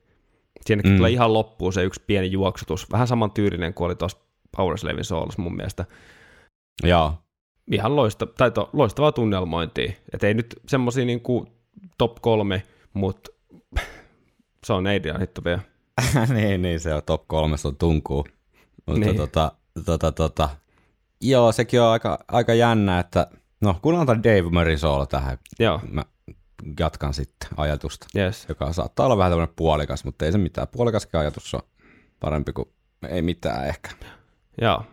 Siinäkin mm. tulee ihan loppuun se yksi pieni juoksutus, vähän saman tyylinen kuin oli tuossa Powerslavin soolossa mun mielestä. Joo, Ihan loista, tai to, loistavaa tunnelmointia. Et ei nyt semmosia niinku top kolme, mutta se on Adrian hitto vielä. niin, niin, se on top kolmessa on tunkuu. Mutta Niin. tota, tota, tota, joo, sekin on aika, aika jännä, että no kuunnellaan Dave Murrayn soolo tähän. Joo, Mä jatkan sitten ajatusta, yes. joka saattaa olla vähän tämmöinen puolikas, mutta ei se mitään. Puolikaskin ajatus on parempi kuin ei mitään ehkä. Joo.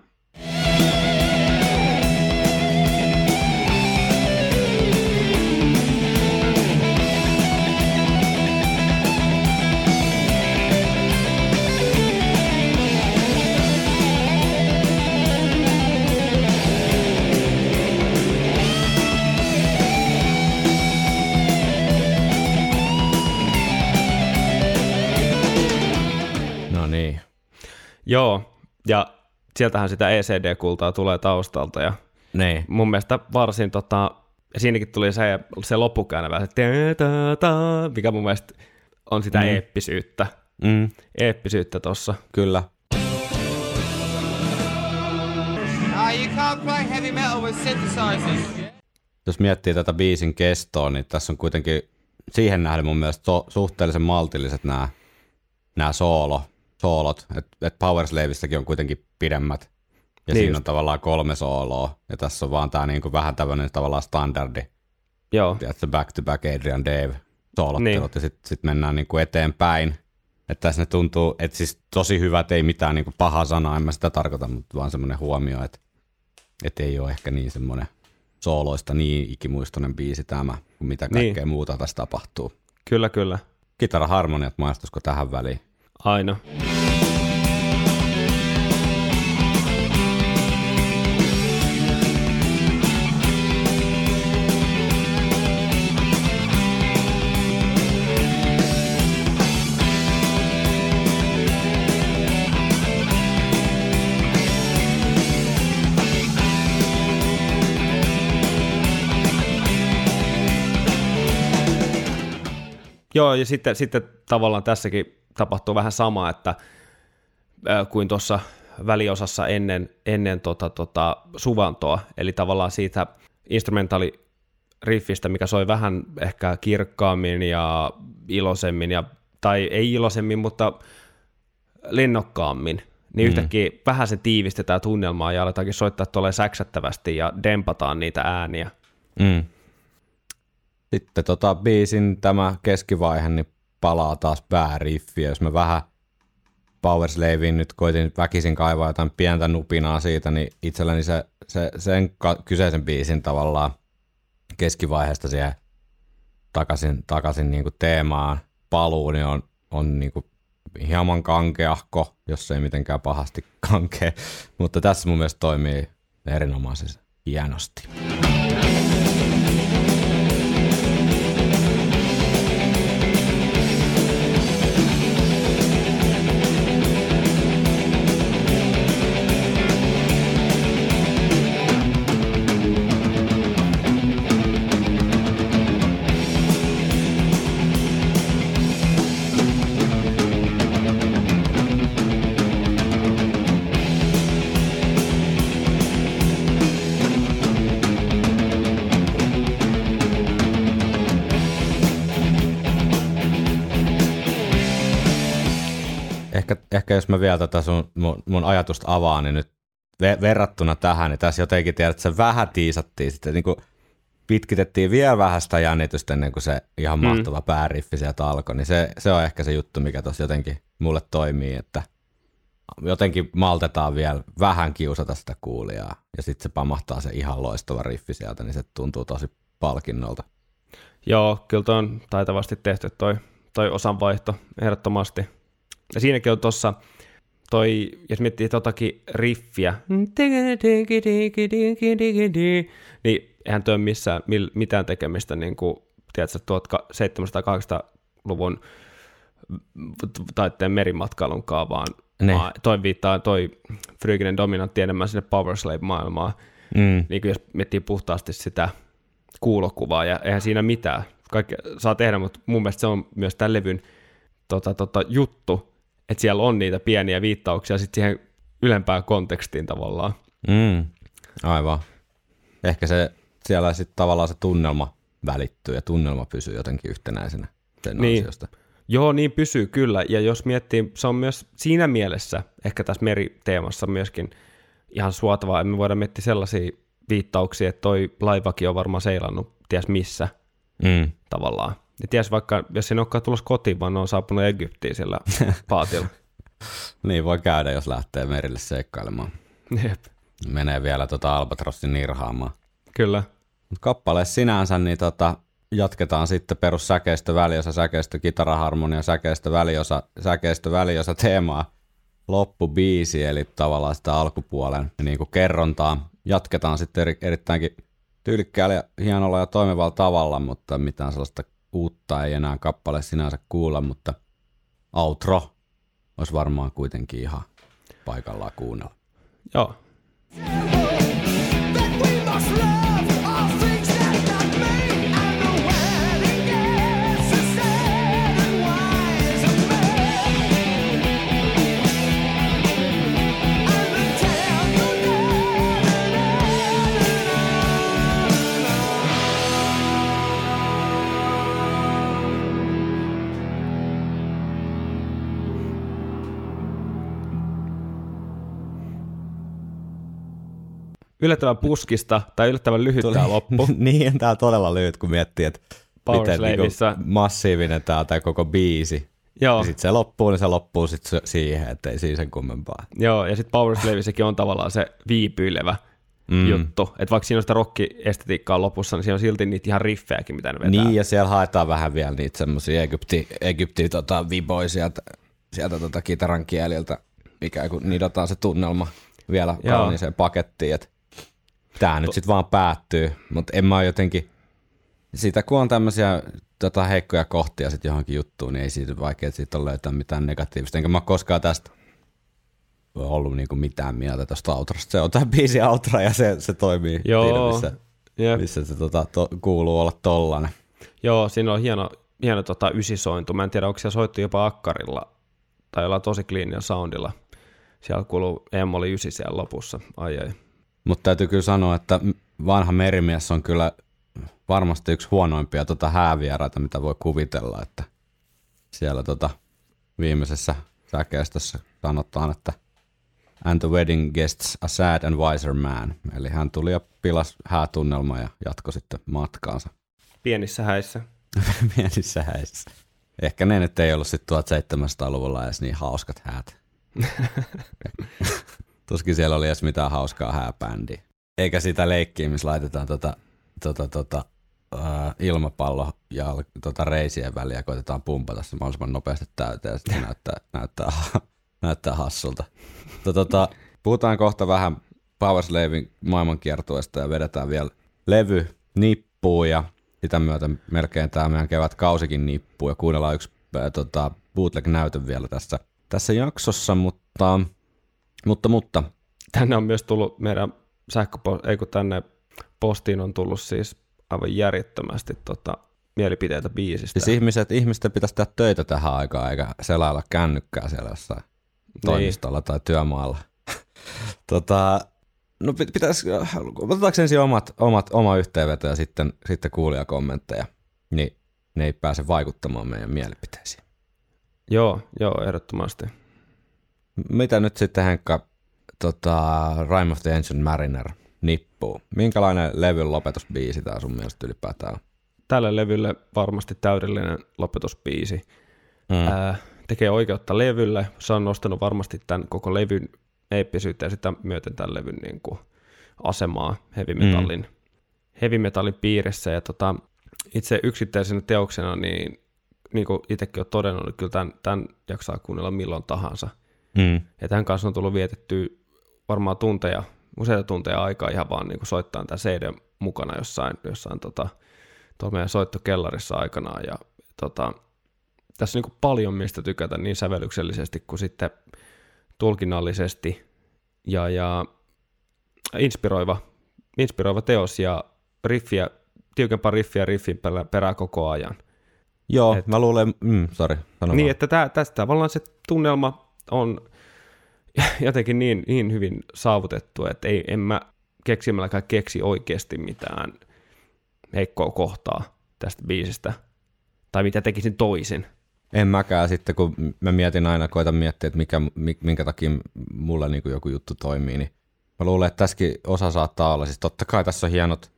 Niin. Joo, ja sieltähän sitä ECD-kultaa tulee taustalta ja Niin. mun mielestä varsin tota, ja siinäkin tuli se, se loppukäännä vähän se mikä mun mielestä on sitä mm. eeppisyyttä, Mm, eeppisyyttä tossa. kyllä. Ah, you can't play heavy metal with synthesizers. Jos miettii tätä biisin kestoa, niin tässä on kuitenkin siihen nähden mun mielestä so, suhteellisen maltilliset nämä, nämä soolo, soolot. Että et Powerslavistakin on kuitenkin pidemmät. Ja Niin niin siinä just. on tavallaan kolme sooloa. Ja tässä on vaan tämä niinku vähän tämmöinen tavallaan standardi. Joo, Tiedätkö, back to back Adrian Dave soolottelut. Niin. Ja sitten sit mennään niinku eteenpäin. Että tässä ne tuntuu, että siis tosi hyvät, ei mitään niinku pahaa sanaa, en mä sitä tarkoita, mutta vaan semmoinen huomio, että et ei ole ehkä niin semmoinen sooloista niin ikimuistoinen biisi tämä, kuin mitä Niin. kaikkea muuta tässä tapahtuu. kyllä kyllä, Kitaraharmoniat maistuisiko tähän väliin? Aina. Joo, ja sitten, sitten tavallaan tässäkin tapahtuu vähän sama, että äh, kuin tuossa väliosassa ennen, ennen tota, tota, suvantoa, eli tavallaan siitä instrumentaaliriffistä, mikä soi vähän ehkä kirkkaammin ja iloisemmin, ja, tai ei iloisemmin, mutta lennokkaammin, niin mm. yhtäkkiä vähän se tiivistetään tunnelmaa ja aletaankin soittaa tuolle säksättävästi ja dempataan niitä ääniä. Mm. Sitten tota biisin tämä keskivaihe niin palaa taas pääriffiä. Jos mä vähän Powerslaveen nyt koitin väkisin kaivaa jotain pientä nupinaa siitä, niin itselläni se, se, sen ka- kyseisen biisin tavallaan keskivaiheesta siihen takaisin, takaisin niin kuin teemaan paluu, niin on, on niin kuin hieman kankeahko, jos ei mitenkään pahasti kankea. Mutta tässä mun mielestä toimii erinomaisesti hienosti. Mä vielä tätä sun, mun, mun ajatusta avaan, niin nyt ve- verrattuna tähän, niin tässä jotenkin tiedät, että se vähän tiisattiin sitten, niin kuin pitkitettiin vielä vähän sitä jännitystä ennen kuin se ihan Mm. mahtava pääriffi sieltä alkoi, niin se, se on ehkä se juttu, mikä tuossa jotenkin mulle toimii, että jotenkin maltetaan vielä vähän kiusata sitä kuulijaa, ja sitten se pamahtaa se ihan loistava riffi sieltä, niin se tuntuu tosi palkinnolta. Joo, kyllä toi on taitavasti tehty toi, toi osanvaihto, ehdottomasti. Ja siinäkin on tossa toi, jos miettii totakin riffiä, niin eihän ole missään mitään tekemistä niin kuin, tiedätkö, 1700-1800-luvun taitteen merimatkailun vaan Ne. toi viittaa toi Fryginen dominantti enemmän sinne Power Slave-maailmaan, Mm. niin kuin jos miettii puhtaasti sitä kuulokuvaa, ja eihän siinä mitään. Kaikki saa tehdä, mutta mun mielestä se on myös tämän levyn tota, tota, juttu, että siellä on niitä pieniä viittauksia sitten siihen ylempään kontekstiin tavallaan. Mm, aivan. Ehkä se siellä sitten tavallaan se tunnelma välittyy ja tunnelma pysyy jotenkin yhtenäisenä sen Niin. ansiosta. Joo, niin pysyy kyllä, ja jos miettii, se on myös siinä mielessä, ehkä tässä meriteemassa myöskin ihan suotavaa, että me voidaan miettiä sellaisia viittauksia, että toi laivakin on varmaan seilannut ties missä Mm. tavallaan. Ja ties vaikka, jos ei ne olekaan tulossa kotiin, vaan ne on saapunut Egyptiin sillä paatilla. Niin voi käydä, jos lähtee merille seikkailemaan. Jep, Menee vielä tota Albatrossin nirhaamaan. kyllä. Mut kappale sinänsä, niin tota, jatketaan sitten perus säkeistö, väliosa, säkeistö, kitaraharmonia, säkeistö, väliosa, säkeistö, väliosa teemaa loppubiisi, eli tavallaan sitä alkupuolen niin kuin kerrontaa. Jatketaan sitten eri, erittäinkin tyylikkäällä ja hienolla ja toimivalla tavalla, mutta mitään sellaista uutta ei enää kappale sinänsä kuulla, mutta outro olisi varmaan kuitenkin ihan paikallaan kuunnella. Joo, That we must love yllättävän puskista tai yllättävän lyhyt tämä loppu. niin, tää on todella lyhyt, kun miettii, että Power miten niinku Slaveissa. massiivinen tää on tää koko biisi. Joo, Ja sitten se loppuu, niin se loppuu sit siihen, ettei siinä sen kummempaa. joo, ja sitten Power Slavissäkin on tavallaan se viipyilevä Mm. juttu. Että vaikka siinä on sitä rocki-estetiikkaa lopussa, niin siinä on silti niitä ihan riffejäkin, mitä ne vetää. Niin, ja siellä haetaan vähän vielä niitä semmosia Egypti, Egypti tota, viboja sieltä, sieltä tota kitaran kieliltä, ikään kuin nidotaan se tunnelma vielä kauniiseen pakettiin, että tää nyt sitten vaan päättyy, mutta en mä oo jotenkin, sitä kun on tämmöisiä tota, heikkoja kohtia sitten johonkin juttuun, niin ei siitä vaikea siitä löytää mitään negatiivista, enkä mä koskaan tästä ollut niinku mitään mieltä tuosta outrosta. Se on tämä biisi outro ja se, se toimii Joo. siinä, missä, Jep. missä se tota, to, kuuluu olla tollanen. Joo, siinä on hieno, hieno tota, ysisointu. Mä en tiedä, onko siellä soittu jopa akkarilla tai jollain tosi cleanilla soundilla. Siellä kuuluu Emmoli ysi siellä lopussa. Ai ai. Mutta täytyy kyllä sanoa, että vanha merimies on kyllä varmasti yksi huonoimpia tota häävieraita, mitä voi kuvitella, että siellä tota viimeisessä säkeistössä sanotaan, että and the wedding guests a sad and wiser man. Eli hän tuli ja pilas häätunnelma ja jatkoi sitten matkaansa Pienissä häissä. pienissä häissä. Ehkä ne nyt ei ollut sitten 1700-luvulla edes niin hauskat häät. Tuskin siellä oli edes mitään hauskaa hääbändiä. Eikä sitä leikkiä, missä laitetaan tota, tota, tota, uh, ilmapallo ja tota reisien väliä koitetaan pumpata se mahdollisimman nopeasti täyteen ja sitten näyttää, näyttää, näyttää hassulta. Tota, puhutaan kohta vähän Powerslavin maailmankiertueesta ja vedetään vielä levy nippuun ja sitä myöten melkein tämä meidän kevät kausikin nippuu ja kuunnellaan yksi äh, tota, bootleg-näytön vielä tässä, tässä jaksossa, mutta, mutta, mutta Tänne on myös tullut meidän sähköpo- ei kun tänne postiin on tullut siis aivan järjettömästi tota, mielipiteitä biisistä. siis ihmiset, ihmisten pitäisi tehdä töitä tähän aikaan eikä selailla kännykkää siellä jossain toimistolla tai työmaalla. tota, no pit- pitäisi, otetaanko ensin omat, omat, oma yhteenveto ja sitten, sitten kuulijakommentteja, niin ne ei pääse vaikuttamaan meidän mielipiteisiin. Joo, joo, ehdottomasti. Mitä nyt sitten Henkka, tota, Rime of the Ancient Mariner nippuu? Minkälainen levyn lopetusbiisi tämä sun mielestä ylipäätään on? Tälle levylle varmasti täydellinen lopetusbiisi. Mm. Ää, tekee oikeutta levylle. Se on nostanut varmasti tämän koko levyn eeppisyyttä ja sitä myöten tämän levyn niin kuin, asemaa heavy metallin, mm. heavy metallin piirissä. Ja tota, itse yksittäisenä teoksena, niin, niin kuin itsekin olen todennut, niin kyllä tämän, tämän jaksaa kuunnella milloin tahansa. Mm. Ja tämän kanssa on tullut vietetty varmaan tunteja, useita tunteja aikaa ihan vaan niin soittaa tämän CD mukana jossain, jossain tota, tuolla meidän soittokellarissa aikanaan. Ja tota, tässä on niin paljon mistä tykätä niin sävellyksellisesti kuin sitten tulkinnallisesti ja, ja inspiroiva, inspiroiva teos ja riffiä, tiukempaa riffiä riffin perää, perää koko ajan. Joo, Et- Et... mä luulen, mm, sorry, sano Niin, vaan. että tää, tästä tavallaan se tunnelma on jotenkin niin, niin hyvin saavutettu, että ei, en mä keksimälläkään keksi oikeasti mitään heikkoa kohtaa tästä biisistä. Tai mitä tekisin toisin. En mäkään sitten, kun mä mietin aina, koitan miettiä, että mikä, mi- minkä takia mulla niin joku juttu toimii, niin mä luulen, että tässäkin osa saattaa olla. Siis totta kai tässä on hienot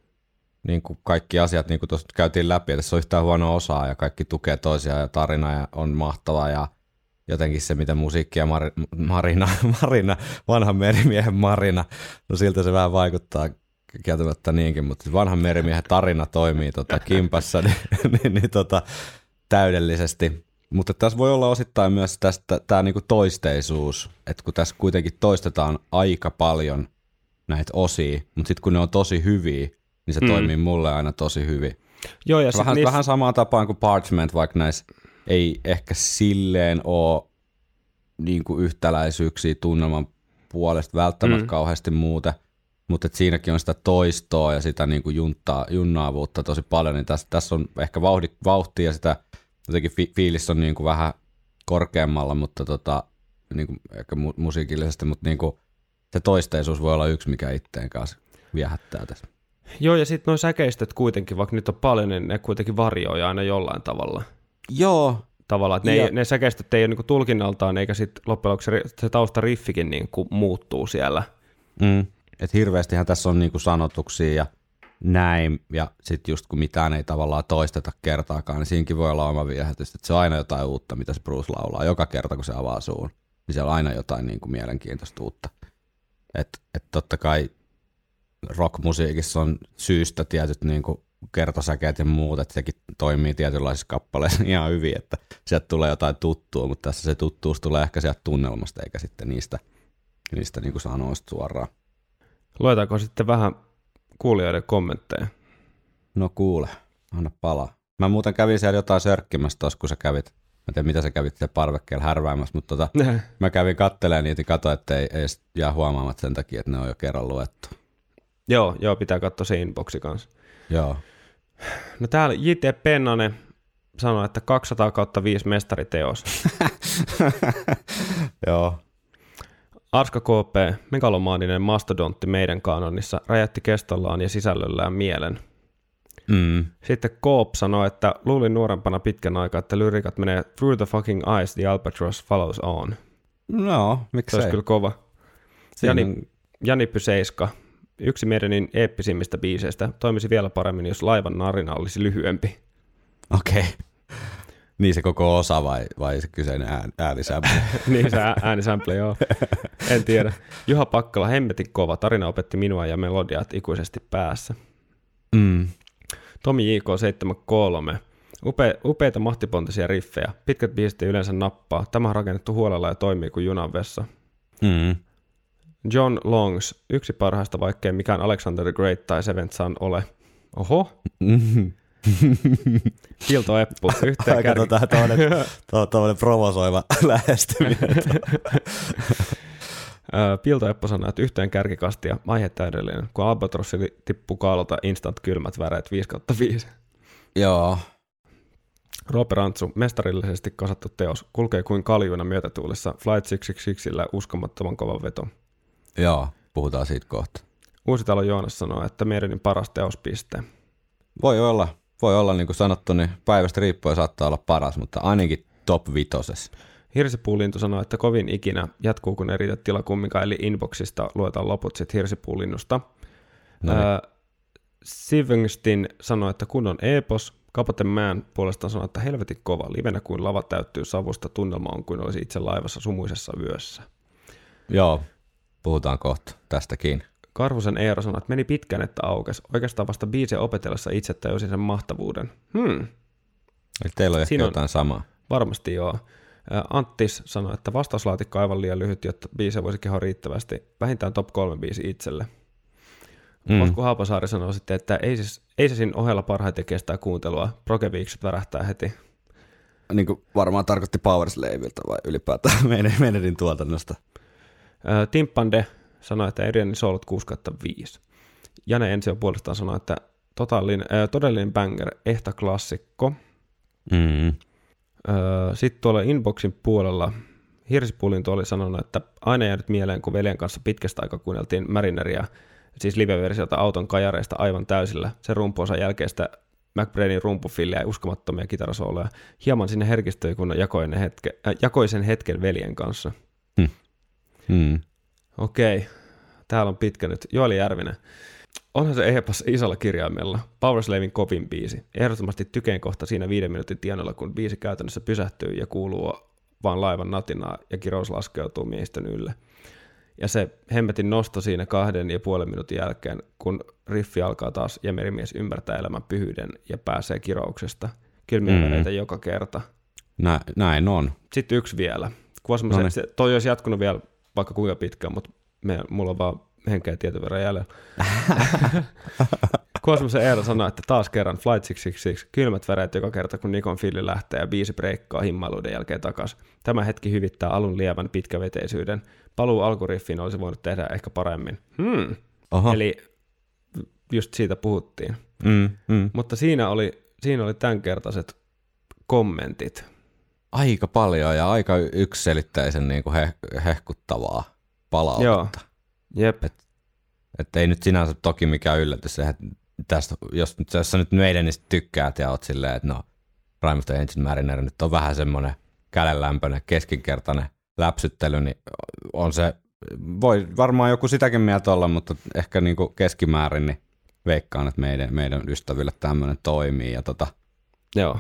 niin kuin kaikki asiat, niin kuin tuossa käytiin läpi, että tässä on yhtään huonoa osaa ja kaikki tukee toisiaan ja tarina ja on mahtava ja jotenkin se, miten musiikki ja Mar- Marina, Marina, vanhan merimiehen Marina, no siltä se vähän vaikuttaa kieltämättä niinkin, mutta vanhan merimiehen tarina toimii tota kimpassa niin, niin, niin tota, täydellisesti. Mutta tässä voi olla osittain myös tästä tämä niinku toisteisuus, että kun tässä kuitenkin toistetaan aika paljon näitä osia, mutta sitten kun ne on tosi hyviä, niin se mm. toimii mulle aina tosi hyvin. Joo, ja Vähän, niissä- vähän samaan tapaan kuin Parchment, vaikka näissä ei ehkä silleen ole niin kuin yhtäläisyyksiä tunnelman puolesta välttämättä mm. kauheasti muuten, mutta siinäkin on sitä toistoa ja sitä niin kuin juntaa, junnaavuutta tosi paljon, niin tässä, tässä on ehkä vauhdi, vauhtia ja sitä jotenkin fi, fiilis on niin kuin vähän korkeammalla, mutta tota, niin kuin ehkä mu, musiikillisesti, mutta niin kuin se toisteisuus voi olla yksi, mikä itteen kanssa viehättää tässä. Joo, ja sitten noin säkeistöt kuitenkin, vaikka nyt on paljon, niin ne kuitenkin varioi aina jollain tavalla. Joo, tavalla, että ne, Ja- ei, ne säkeistöt ei ole niin tulkinnaltaan, eikä sitten loppujen lopuksi se, taustariffikin niin kuin muuttuu siellä. Mm. Et hirveästihän tässä on niinku sanotuksia ja näin, ja sitten just kun mitään ei tavallaan toisteta kertaakaan, niin siinäkin voi olla oma viehätys, että se on aina jotain uutta, mitä se Bruce laulaa. Joka kerta, kun se avaa suun, niin siellä on aina jotain niinku mielenkiintoista uutta. Että et totta kai rockmusiikissa on syystä tietyt niinku kertosäkeet ja muut, että sekin toimii tietynlaisissa kappaleissa ihan hyvin, että sieltä tulee jotain tuttua, mutta tässä se tuttuus tulee ehkä sieltä tunnelmasta, eikä sitten niistä, niistä niinku sanoista suoraan. Luetaanko sitten vähän kuulijoiden kommentteja? No kuule, anna palaa. Mä muuten kävin siellä jotain sörkkimässä tuossa, kun sä kävit, mä en tiedä mitä sä kävit siellä parvekkeella härväämässä, mutta tota, mä kävin kattelemaan niitä ja katsoin, että ei, ei jää huomaamatta sen takia, että ne on jo kerran luettu. joo, joo, pitää katsoa se inboxi kanssa. Joo. No täällä J.T. Pennanen sanoi, että 200 kautta 5 mestariteos. Joo. Arska KP, megalomaaninen mastodontti meidän kanonissa, räjähti kestollaan ja sisällöllään mielen. Mm. Sitten Coop sanoi, että luulin nuorempana pitkän aikaa, että lyrikat menee Through the fucking eyes, the albatross follows on. No, Se miksei. olisi kyllä kova. Jani, Jani Pyseiska, yksi meidän eeppisimmistä biiseistä, toimisi vielä paremmin, jos laivan narina olisi lyhyempi. Okei. Okay. Niin se koko osa vai, vai se kyseinen ään, äänisämpö? niin se ä- äänisample, joo. En tiedä. Juha Pakkala, hemmetin kova. Tarina opetti minua ja melodiat ikuisesti päässä. mm. Tomi JK73. Upe, upeita mahtipontisia riffejä. Pitkät biisit yleensä nappaa. Tämä on rakennettu huolella ja toimii kuin junan vessa. Mm. John Longs. Yksi parhaista, vaikkei mikään Alexander the Great tai Seventh Son ole. Oho. Pilto Eppu. Yhteen Aika kärki... tota, tommonen, to, provosoiva lähestyminen. Pilto Eppo sanoi, että yhteen kärkikastia aihe täydellinen, kun Albatrossi tippuu kaalolta instant kylmät väreet 5 5. Joo. Roope Rantsu, mestarillisesti kasattu teos, kulkee kuin kaljuina myötätuulessa Flight 666 uskomattoman kovan veto. Joo, puhutaan siitä kohta. Uusitalo Joonas sanoo, että meidän paras teospiste. Voi olla, voi olla niin kuin sanottu, niin päivästä riippuen saattaa olla paras, mutta ainakin top vitoses. Hirsipuulintu sanoi, että kovin ikinä jatkuu, kun ei riitä tila kumminkaan, eli inboxista luetaan loput sitten Hirsipuulinnusta. No niin. Öö, Sivengstin sanoi, että kun on epos, Kapote Man puolestaan sanoi, että helvetin kova, livenä kuin lava täyttyy savusta, tunnelma on kuin olisi itse laivassa sumuisessa vyössä. Joo, puhutaan kohta tästäkin. Karvusen Eero sanoi, että meni pitkään, että aukesi. Oikeastaan vasta biisiä opetellessa itse tajusin sen mahtavuuden. Hmm, Eli teillä on ehkä Siinä on- jotain samaa. varmasti joo. Anttis sanoi, että vastauslaatikko aivan liian lyhyt, jotta biisejä voisi kehoa riittävästi. Vähintään top kolme biisi itselle. Mm. Osku Haapasaari sanoi sitten, että ei, siis, ei se siinä ohella parhaiten kestää kuuntelua. Progeviikset värähtää heti. Niin kuin varmaan tarkoitti Power Slaveilta vai ylipäätään meidän, meidän tuotannosta. Timpande sanoi, että Eriani Soulut 6 5. Jane Ensio puolestaan sanoi, että totaalin, ää, todellinen banger, ehta klassikko. Mm. Öö, Sitten tuolla inboxin puolella Hirsipulinto oli sanonut, että aina jäänyt mieleen, kun veljen kanssa pitkästä aikaa kuunneltiin Marineria, siis live-versiota auton kajareista aivan täysillä. Se rumpuosan jälkeistä McBrainin rumpufilliä ja uskomattomia kitarasooloja. Hieman sinne herkistyi, kun jakoi, ne hetke, äh, jakoi sen hetken veljen kanssa. Mm. Okei, täällä on pitkä nyt. Joeli Järvinen. Onhan se ehpas isolla kirjaimella. Powerslavin kovin biisi. Ehdottomasti tykeen kohta siinä viiden minuutin tienoilla, kun biisi käytännössä pysähtyy ja kuuluu vaan laivan natinaa ja kirous laskeutuu miehistön ylle. Ja se hemmetin nosto siinä kahden ja puolen minuutin jälkeen, kun riffi alkaa taas ja merimies ymmärtää elämän pyhyyden ja pääsee kirouksesta. Kylmiä Mm. mm. väreitä joka kerta. Nä, näin on. Sitten yksi vielä. Kuvasi No niin. se, toi olisi jatkunut vielä vaikka kuinka pitkään, mutta me, mulla on vaan henkeä tietyn verran jäljellä. Kuosmosen Eero sanoi, että taas kerran Flight 666, kylmät väreet joka kerta, kun Nikon filli lähtee ja biisi breikkaa himmailuiden jälkeen takas. Tämä hetki hyvittää alun lievän pitkäveteisyyden. Paluu alkuriffiin olisi voinut tehdä ehkä paremmin. Hmm. Oho. Eli just siitä puhuttiin. Mm, mm. Mutta siinä oli, siinä oli tämänkertaiset kommentit. Aika paljon ja aika yksiselitteisen niin kuin he, hehkuttavaa palautetta. Joo. Jep. Että ei nyt sinänsä toki mikään yllätys että tästä, jos, nyt- jos sä nyt meidänistä tykkäät ja oot silleen, että no Rime of the Ancient Mariner nyt on vähän semmoinen kädenlämpöinen, keskinkertainen läpsyttely, niin on se, voi varmaan joku sitäkin mieltä olla, mutta ehkä niin kuin keskimäärin niin veikkaan, että meidän, meidän ystäville tämmöinen toimii ja tota, Joo.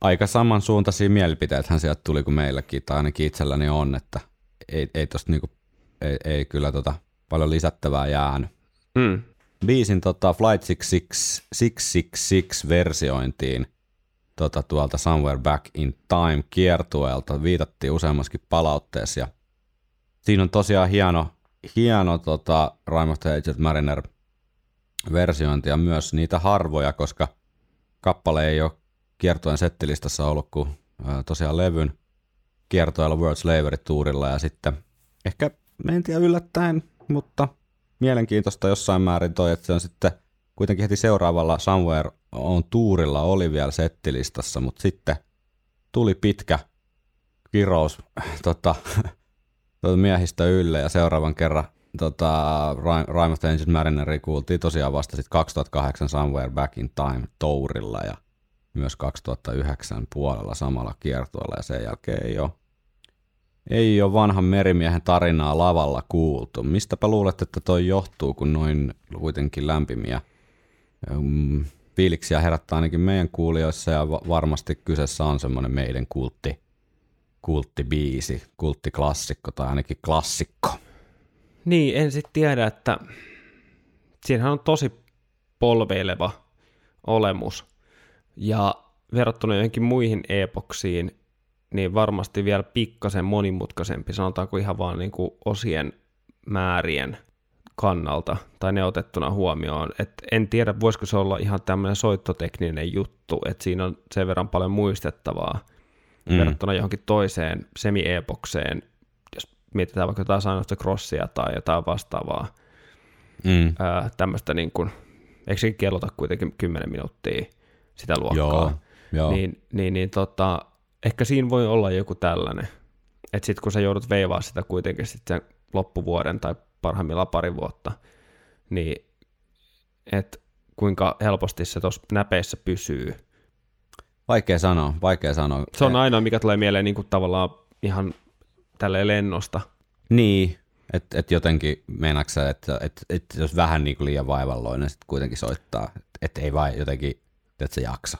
Aika samansuuntaisia mielipiteethän sieltä tuli kuin meilläkin, tai ainakin itselläni on, että ei, ei tosta niinku, ei, ei kyllä tota paljon lisättävää jäänyt. Mm. Biisin tota Flight 66 666 versiointiin tota, tuolta Somewhere Back in Time kiertueelta viitattiin useammaskin palautteessa ja siinä on tosiaan hieno, hieno tota, Rime of the Aged Mariner versiointi ja myös niitä harvoja, koska kappale ei ole kiertueen settilistassa ollut kuin tosiaan levyn kiertoilla World Slavery Tourilla ja sitten ehkä, en tiedä yllättäen, mutta mielenkiintoista jossain määrin toi, että se on sitten kuitenkin heti seuraavalla Somewhere on tuurilla oli vielä settilistassa, mutta sitten tuli pitkä kirous tota, tota miehistä ylle ja seuraavan kerran tota, Rime of the Ancient Marineri kuultiin tosiaan vasta sitten 2008 Somewhere Back in Time tourilla ja myös 2009 puolella samalla kiertueella ja sen jälkeen ei ole, ei ole vanhan merimiehen tarinaa lavalla kuultu. Mistäpä luulet, että toi johtuu, kun noin kuitenkin lämpimiä mm, fiiliksiä herättää ainakin meidän kuulijoissa ja va- varmasti kyseessä on semmoinen meidän kultti, kulttibiisi, kulttiklassikko tai ainakin klassikko. Niin, en sitten tiedä, että siinähän on tosi polveileva olemus. Ja verrattuna johonkin muihin epoksiin, niin varmasti vielä pikkasen monimutkaisempi, sanotaanko ihan vaan niin kuin osien määrien kannalta, tai ne otettuna huomioon. Et en tiedä, voisiko se olla ihan tämmöinen soittotekninen juttu, että siinä on sen verran paljon muistettavaa mm. verrattuna johonkin toiseen semi-epokseen, jos mietitään vaikka jotain the Crossia tai jotain vastaavaa, Mm. ää, tämmöistä niin kuin, eikö sekin kellota kuitenkin 10 minuuttia sitä luokkaa, Joo, joo. niin, niin, niin tota, ehkä siinä voi olla joku tällainen, että sitten kun sä joudut veivaa sitä kuitenkin sitten sen loppuvuoden tai parhaimmillaan pari vuotta, niin että kuinka helposti se tuossa näpeissä pysyy. Vaikea sanoa, vaikea sanoa. Se on ainoa, mikä tulee mieleen niin kuin tavallaan ihan tälleen lennosta. Niin, että et jotenkin meinaatko että et, et jos vähän niin kuin liian vaivalloinen sitten kuitenkin soittaa, että ei vaan jotenkin, että se jaksa.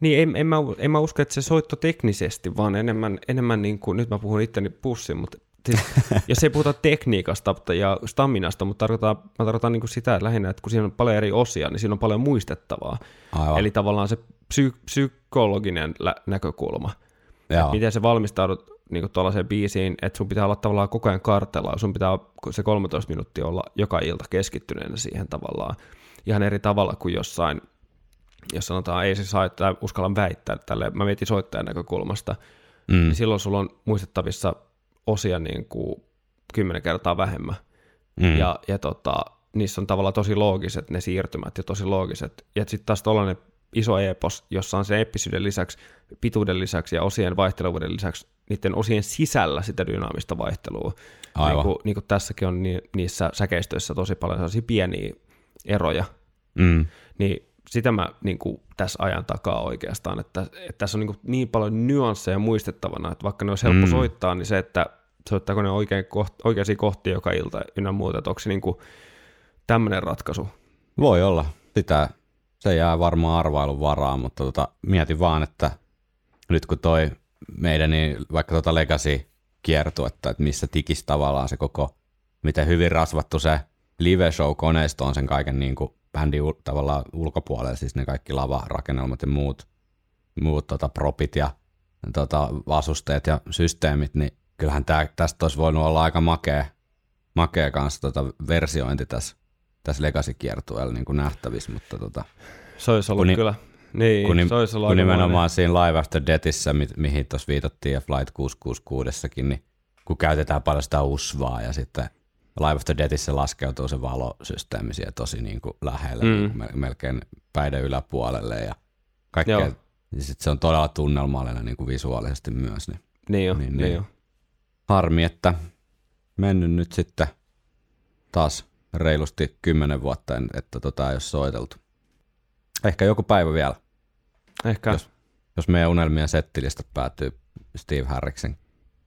Niin, en, en, mä, en mä usko, että se soitto teknisesti, vaan enemmän, enemmän niin kuin, nyt mä puhun itteni pussin, mutta siis, jos ei puhuta tekniikasta ja staminasta, mutta tarkoitan, mä tarkoitan niin kuin sitä että lähinnä, että kun siinä on paljon eri osia, niin siinä on paljon muistettavaa. Aivan. Eli tavallaan se psy- psykologinen lä- näkökulma. Miten se valmistaudut niin tuollaiseen biisiin, että sun pitää olla tavallaan koko ajan kartella, sun pitää se 13 minuuttia olla joka ilta keskittyneenä siihen tavallaan ihan eri tavalla kuin jossain, jos sanotaan ei se saa, että uskallan väittää tälle, mä mietin soittajan näkökulmasta, mm. niin silloin sulla on muistettavissa osia niin kuin kymmenen kertaa vähemmän. Mm. Ja, ja tota, niissä on tavallaan tosi loogiset ne siirtymät ja tosi loogiset. Ja sitten taas tuollainen iso epos, jossa on se eeppisyyden lisäksi, pituuden lisäksi ja osien vaihtelevuuden lisäksi niiden osien sisällä sitä dynaamista vaihtelua. Aivan. Niin kuin, niin kuin tässäkin on ni, niissä säkeistöissä tosi paljon sellaisia pieniä eroja. Mm. Niin sitä mä niin kuin, tässä ajan takaa oikeastaan, että, että tässä on niin, kuin, niin paljon nyansseja muistettavana, että vaikka ne olisi helppo mm. soittaa, niin se, että soittaako ne oikein koht, oikeisiin kohtia joka ilta ynnä muuta, että onko se niin kuin, tämmöinen ratkaisu. Voi olla. Sitä, se jää varmaan arvailun varaan, mutta tota, mietin vaan, että nyt kun toi meidän, niin vaikka tota Legacy kiertuetta, että missä tikis tavallaan se koko, miten hyvin rasvattu se live show koneisto on sen kaiken niin kuin bändin tavallaan ulkopuolella, siis ne kaikki lavarakennelmat ja muut, muut tota propit ja tota, asusteet ja systeemit, niin kyllähän tää, tästä olisi voinut olla aika makea, makea kanssa tota versiointi tässä, tässä Legacy-kiertueella niin kuin nähtävissä, mutta tota, Se olisi ollut Kun kyllä. Niin, kun, se olisi ollut kun nimenomaan siinä Live After Deathissä, mi, mihin tuossa viitattiin ja Flight 666 niin kun käytetään paljon sitä usvaa ja sitten Live After Deathissä laskeutuu se valosysteemi siellä tosi niin kuin lähelle, Mm. mm. melkein päiden yläpuolelle ja kaikkea. Joo. Ja sitten se on todella tunnelmallinen niin kuin visuaalisesti myös. Niin Niin jo, Niin, niin, niin. niin jo. harmi, että mennyt nyt sitten taas reilusti kymmenen vuotta, en- että tota ei ole soiteltu. Ehkä joku päivä vielä. Ehkä, Jos- jos meidän unelmien settilistä päätyy Steve Harriksen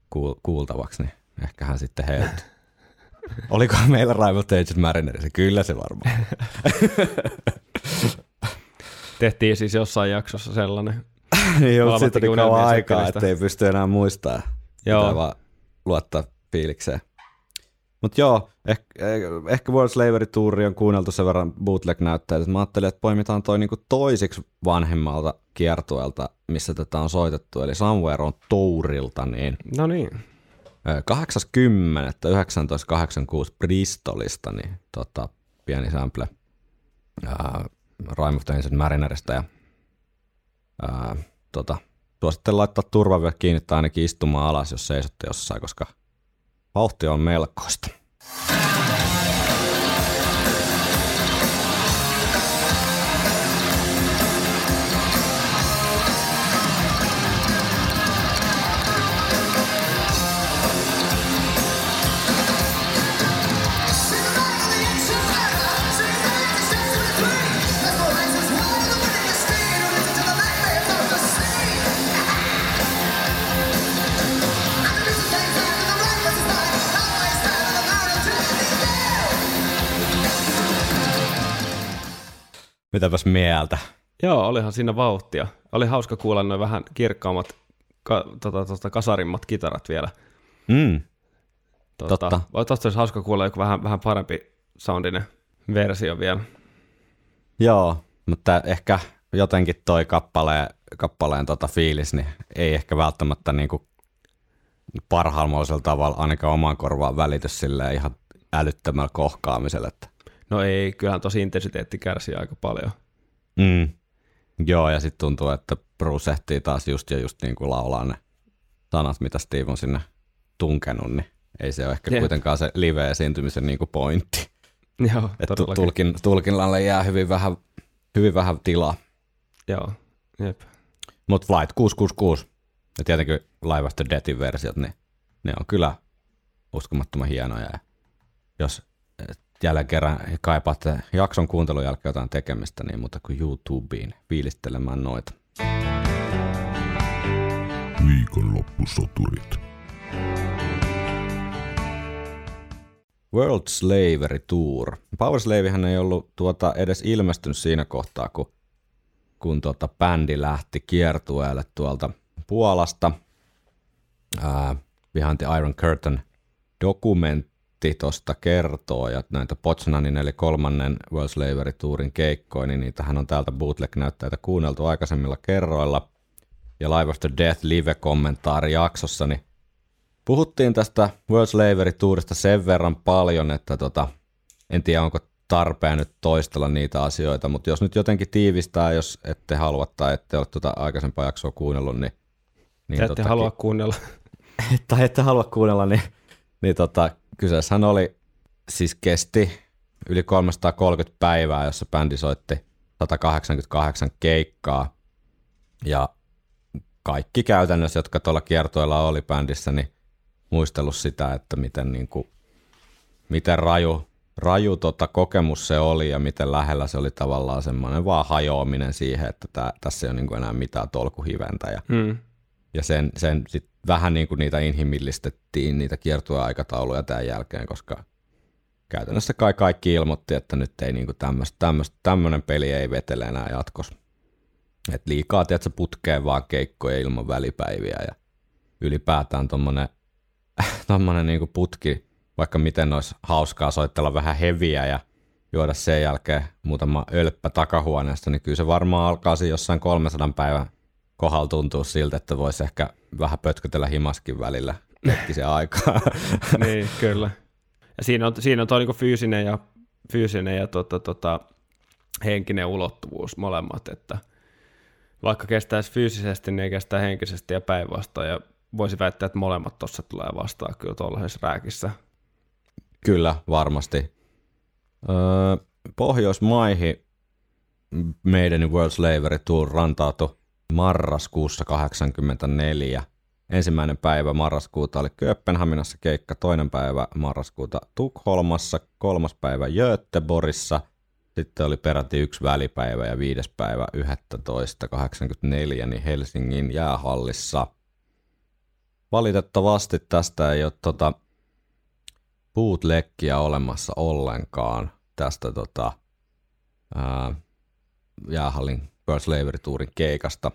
kuul- kuultavaksi, niin ehkä hän sitten heilut. Oliko meillä Rival Agent Marinerissa? Kyllä se varmaan. tehtiin siis jossain jaksossa sellainen. niin Molemmat siitä oli kauan aikaa, settilistä. että ei pysty enää muistaa. Joo. Pitää vaan luottaa fiilikseen. Mutta joo, ehkä, ehkä World Slavery Touri on kuunneltu sen verran bootleg näyttää, että mä ajattelin, että poimitaan toi niinku toisiksi vanhemmalta kiertueelta, missä tätä on soitettu, eli Somewhere on Tourilta, niin No niin, 80.1986 Bristolista, niin tota, pieni sample ää, Ancient Marinerista ja ää, tota, suosittelen laittaa turvavyöt kiinni tai ainakin istumaan alas, jos seisotte jossain, koska vauhti on melkoista. Mitäpäs mieltä? Joo, olihan siinä vauhtia. Oli hauska kuulla noin vähän kirkkaammat, ka, tota, tota, kasarimmat kitarat vielä. Mm. Tota, Totta. Tuosta olisi hauska kuulla joku vähän, vähän parempi soundinen versio vielä. Joo, mutta ehkä jotenkin toi kappaleen, kappaleen tota fiilis, niin ei ehkä välttämättä niinku parhaalla tavalla ainakaan omaan korvaan välitys ihan älyttömällä kohkaamisella. Että. No ei, kyllähän tosi intensiteetti kärsii aika paljon. Mm. Joo, ja sitten tuntuu, että Bruce ehtii taas just ja just niin kuin laulaa ne sanat, mitä Steve on sinne tunkenut, niin ei se ole ehkä Jep. kuitenkaan se live-esiintymisen niin kuin pointti. Joo, Et tu- todellakin. tulkin, tulkinnalle jää hyvin vähän, hyvin vähän tilaa. Joo, jep. Mutta Flight 666 ja tietenkin Live After Deathin versiot, niin ne on kyllä uskomattoman hienoja. Ja jos jälleen kerran kaipaatte jakson kuuntelun jälkeen jotain tekemistä, niin muuta kuin YouTubeen fiilistelemään noita. Viikonloppusoturit. World Slavery Tour. Power Slavehän ei ollut tuota edes ilmestynyt siinä kohtaa, kun, kun tuota bändi lähti kiertueelle tuolta Puolasta. Ää, Behind the Iron Curtain dokumentti tuosta kertoo, ja näitä Potsdamin eli kolmannen World Slavery Tourin keikkoja, niin niitähän on täältä bootleg-näytteitä kuunneltu aikaisemmilla kerroilla. Ja Live After Death live-kommentaari jaksossa, niin Puhuttiin tästä World Slavery Tourista sen verran paljon, että tota, en tiedä onko tarpeen nyt toistella niitä asioita, mutta jos nyt jotenkin tiivistää, jos ette halua tai ette ole tuota aikaisempaa jaksoa kuunnellut, niin... niin Te ette tota, halua kuunnella. tai ette halua kuunnella, niin, niin tota, kyseessähän oli, siis kesti yli 330 päivää, jossa bändi soitti 188 keikkaa. Ja kaikki käytännössä, jotka tuolla kiertoilla oli bändissä, niin muistellut sitä, että miten, niin kuin, miten raju, raju tota kokemus se oli ja miten lähellä se oli tavallaan semmoinen vaan hajoaminen siihen, että tää, tässä ei ole niin kuin enää mitään tolkuhiventä. Ja, Mm. ja sen, sen sit vähän niin kuin niitä inhimillistettiin, niitä kiertueaikatauluja tämän jälkeen, koska käytännössä kai kaikki ilmoitti, että nyt ei niin tämmöinen peli ei vetele enää jatkossa. Et liikaa, tiedätkö, putkeen vaan keikkoja ilman välipäiviä ja ylipäätään tommonen, tommonen niin putki, vaikka miten olisi hauskaa soitella vähän heviä ja juoda sen jälkeen muutama ölppä takahuoneesta, niin kyllä se varmaan alkaa jossain 300 päivän kohdalla tuntua siltä, että voisi ehkä vähän pötkötellä himaskin välillä hetkisen aikaa. niin, kyllä. Ja siinä on, siinä on tuo niinku fyysinen ja, fyysinen ja tota, tota, henkinen ulottuvuus molemmat, että vaikka kestäisi fyysisesti, niin ei kestää henkisesti ja päinvastoin, ja voisi väittää, että molemmat tuossa tulee vastaan kyllä tuollaisessa rääkissä. Kyllä, varmasti. Öö, Pohjoismaihin meidän World Slavery Tour rantautui marraskuussa 84. Ensimmäinen päivä marraskuuta oli Kööpenhaminassa keikka, toinen päivä marraskuuta Tukholmassa, kolmas päivä Göteborissa, sitten oli peräti yksi välipäivä ja viides päivä 11.84 niin Helsingin jäähallissa. Valitettavasti tästä ei ole tota, bootleggia olemassa ollenkaan tästä tota, ää, jäähallin World Slavery Tourin keikasta,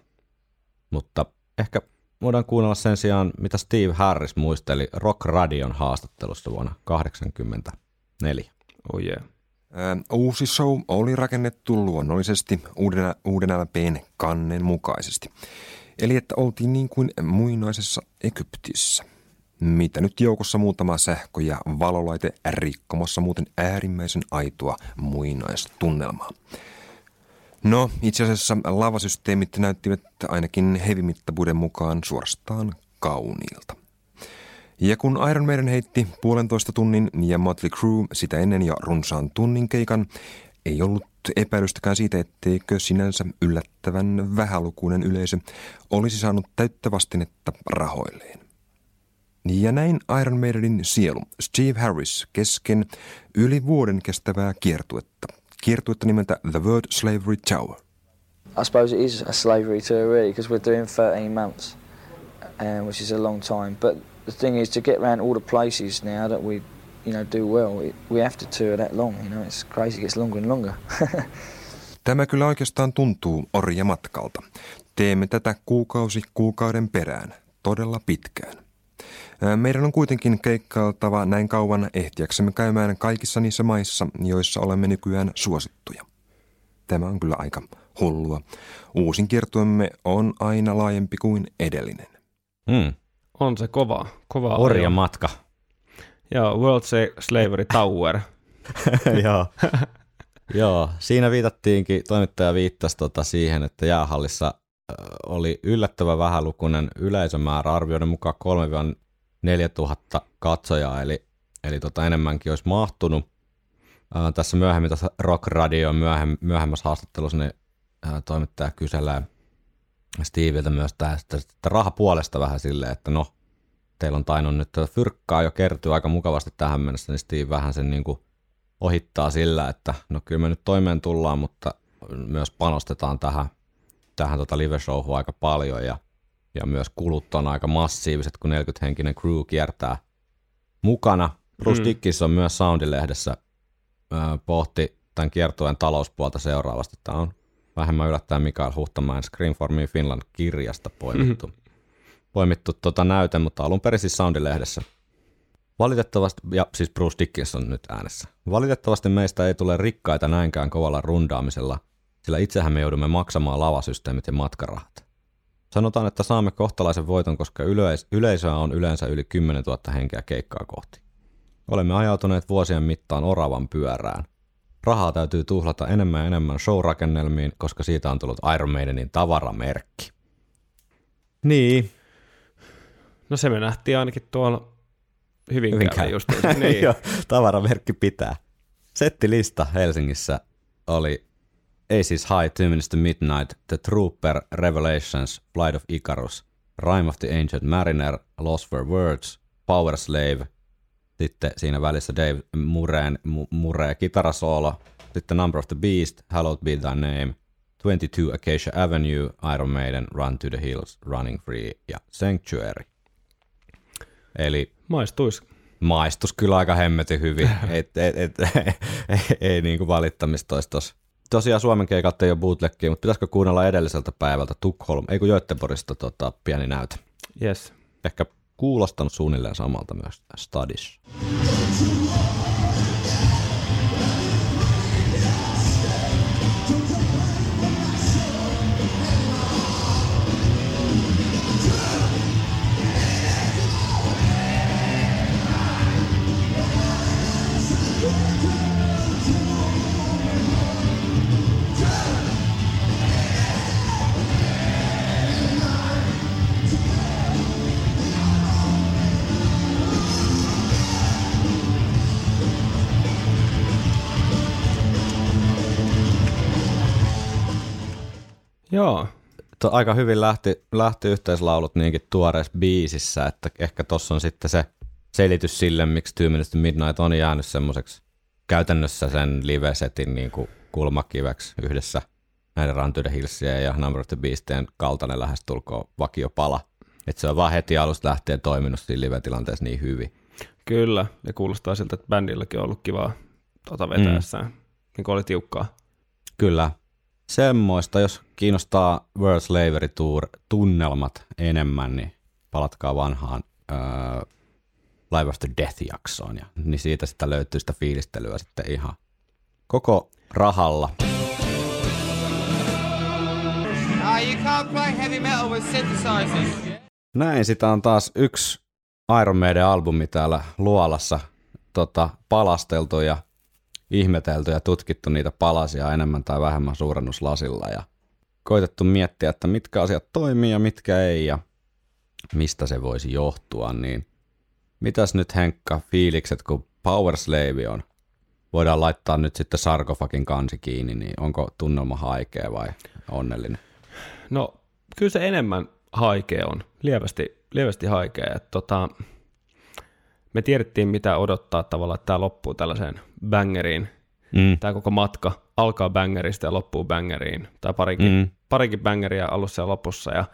mutta ehkä voidaan kuunnella sen sijaan, mitä Steve Harris muisteli Rock Radion haastattelussa vuonna 1984. Oh yeah. Ää, Uusi show oli rakennettu luonnollisesti uuden, uuden LPn kannen mukaisesti. Eli että oltiin niin kuin muinaisessa Egyptissä. Mitä nyt joukossa muutama sähkö ja valolaite rikkomassa muuten äärimmäisen aitoa muinaistunnelmaa. No, itse asiassa lavasysteemit näyttivät ainakin hevimittavuuden mukaan suorastaan kauniilta. Ja kun Iron Maiden heitti puolentoista tunnin ja Motley Crue sitä ennen jo runsaan tunnin keikan, ei ollut epäilystäkään siitä, etteikö sinänsä yllättävän vähälukuinen yleisö olisi saanut täyttä vastinetta rahoilleen. Ja näin Iron Maidenin sielu, Steve Harris, kesken yli vuoden kestävää kiertuetta. Kiertuetta nimeltä The World Slavery Tower. I suppose it is a slavery tour really because we're doing 13 months, um, which is a long time. But the thing is to get around all the places now that we, you know, do well, it, we have to tour that long. You know, it's crazy. It gets longer and longer. Tämä kyllä oikeastaan tuntuu orjamatkalta. Teemme tätä kuukausi kuukauden perään, todella pitkään. Meidän on kuitenkin keikkailtava näin kauan ehtiäksemme käymään kaikissa niissä maissa, joissa olemme nykyään suosittuja. Tämä on kyllä aika hullua. Uusin kiertuemme on aina laajempi kuin edellinen. Hmm. On se kova, kova Orja ajo. matka. Joo, World Slavery Tower. Joo. Joo, siinä viitattiinkin, toimittaja viittasi tota siihen, että jäähallissa oli yllättävän vähälukuinen yleisömäärä, arvioiden mukaan 3-4 tuhatta katsojaa, eli, eli tota enemmänkin olisi mahtunut. Ää, tässä myöhemmin, tässä Rock Radio myöhem, myöhemmässä haastattelussa, niin ää, toimittaja kyselee Steveltä myös tästä, että raha puolesta vähän silleen, että no, teillä on tainnut nyt fyrkkaa jo kertyä aika mukavasti tähän mennessä, niin Steve vähän sen niin kuin ohittaa sillä, että no kyllä me nyt toimeen tullaan, mutta myös panostetaan tähän, tähän tota live-showhun aika paljon ja ja myös kulut on aika massiiviset, kun 40-henkinen crew kiertää mukana. Bruce Mm. Dickinson myös Soundilehdessä pohti tämän kiertueen talouspuolta seuraavasti. Tämä on vähemmän yllättäen Mikael Huhtamäen Screen for Me Finland kirjasta poimittu, Mm-hmm. poimittu tota näyte, mutta alun perin siis Soundilehdessä. Valitettavasti, ja siis Bruce Dickinson nyt äänessä. Valitettavasti meistä ei tule rikkaita näinkään kovalla rundaamisella, sillä itsehän me joudumme maksamaan lavasysteemit ja matkarahat. Sanotaan, että saamme kohtalaisen voiton, koska yleis- yleisöä on yleensä yli 10 000 henkeä keikkaa kohti. Olemme ajautuneet vuosien mittaan oravan pyörään. Rahaa täytyy tuhlata enemmän ja enemmän showrakennelmiin, koska siitä on tullut Iron Maidenin tavaramerkki. Niin, No se me nähtiin ainakin tuolla Hyvinkäällä Hyvinkään. just. Niin. Joo, tavaramerkki pitää. Settilista Helsingissä oli Aces High, Two Minutes to Midnight, The Trooper, Revelations, Flight of Icarus, Rime of the Ancient Mariner, Lost for Words, Power Slave, sitten siinä välissä Dave Mureen, Mu- Muree kitarasoolo, sitten Number of the Beast, Hallowed Be Thy Name, 22 Acacia Avenue, Iron Maiden, Run to the Hills, Running Free ja Sanctuary. Eli Maistuisi. maistus kyllä aika hemmetin hyvin. et, et, et, ei, ei niinku valittamista olisi tossa. Tosiaan Suomen keikat ei ole bootlegia, mutta pitäisikö kuunnella edelliseltä päivältä Tukholm, ei kun Göteborgista tota, pieni näyte. Yes. Ehkä kuulostanut suunnilleen samalta myös Stadis. Joo. To, aika hyvin lähti, lähti yhteislaulut niinkin tuoreessa biisissä, että ehkä tossa on sitten se selitys sille, miksi to Midnight on jäänyt semmoiseksi käytännössä sen live-setin niin kuin kulmakiveksi yhdessä näiden Run to the Hillsien ja Number of the Beastien kaltainen lähestulkoon vakiopala. Että se on vaan heti alusta lähtien toiminut siinä live-tilanteessa niin hyvin. Kyllä, ja kuulostaa siltä, että bändilläkin on ollut kivaa tota vetäessään. Mm. Niin kuin oli tiukkaa. Kyllä. Semmoista, jos kiinnostaa World Slavery Tour tunnelmat enemmän, niin palatkaa vanhaan öö, Live After Death-jaksoon. Ja, niin siitä sitä löytyy sitä fiilistelyä sitten ihan koko rahalla. Ah. Näin, sitä on taas yksi Iron Maiden albumi täällä luolassa tota, palasteltu ja ihmetelty ja tutkittu niitä palasia enemmän tai vähemmän suurennuslasilla ja koitettu miettiä, että mitkä asiat toimii ja mitkä ei ja mistä se voisi johtua, niin mitäs nyt Henkka fiilikset, kun Power Slave on, voidaan laittaa nyt sitten sarkofagin kansi kiinni, niin onko tunnelma haikea vai onnellinen? No, kyllä se enemmän haikea on. Lievästi, lievästi haikea. Et tota, tiedettiin, mitä odottaa tavallaan, että tämä loppuu tällaiseen bangeriin. Mm. Tämä koko matka alkaa bangerista ja loppuu bangeriin. Tai parikin, Mm. parikin bangeria alussa ja lopussa. Ja,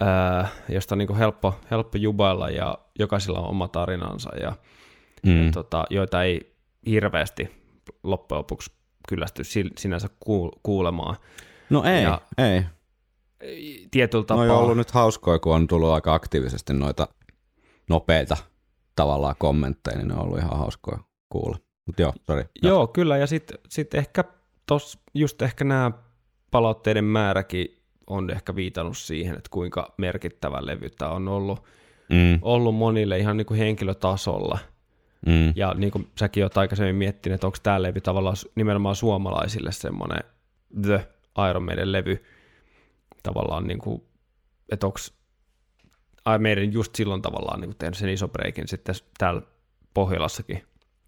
ää, josta on niin kuin helppo, helppo jubailla ja jokaisella on oma tarinansa. Ja, Mm. ja tota, joita ei hirveästi loppujen lopuksi kyllästy sinänsä kuul- kuulemaan. No ei, Ja- ei. Tietyllä No tapaa. on ollut nyt hauskoja, kun on tullut aika aktiivisesti noita nopeita tavallaan kommentteja, niin ne on ollut ihan hauskoja kuulla. Mutta joo, sori. Joo, kyllä, ja sitten sit ehkä tos, just ehkä nämä palautteiden määräkin on ehkä viitannut siihen, että kuinka merkittävä levy tämä on ollut, Mm, ollut monille ihan niin kuin henkilötasolla. mm, Ja niin kuin säkin oot aikaisemmin miettinyt, että onko tämä levy tavallaan nimenomaan suomalaisille semmoinen The Iron Maiden levy tavallaan niin kuin, että onko Iron Maiden just silloin tavallaan niin tehnyt sen iso breikin sitten täällä Pohjolassakin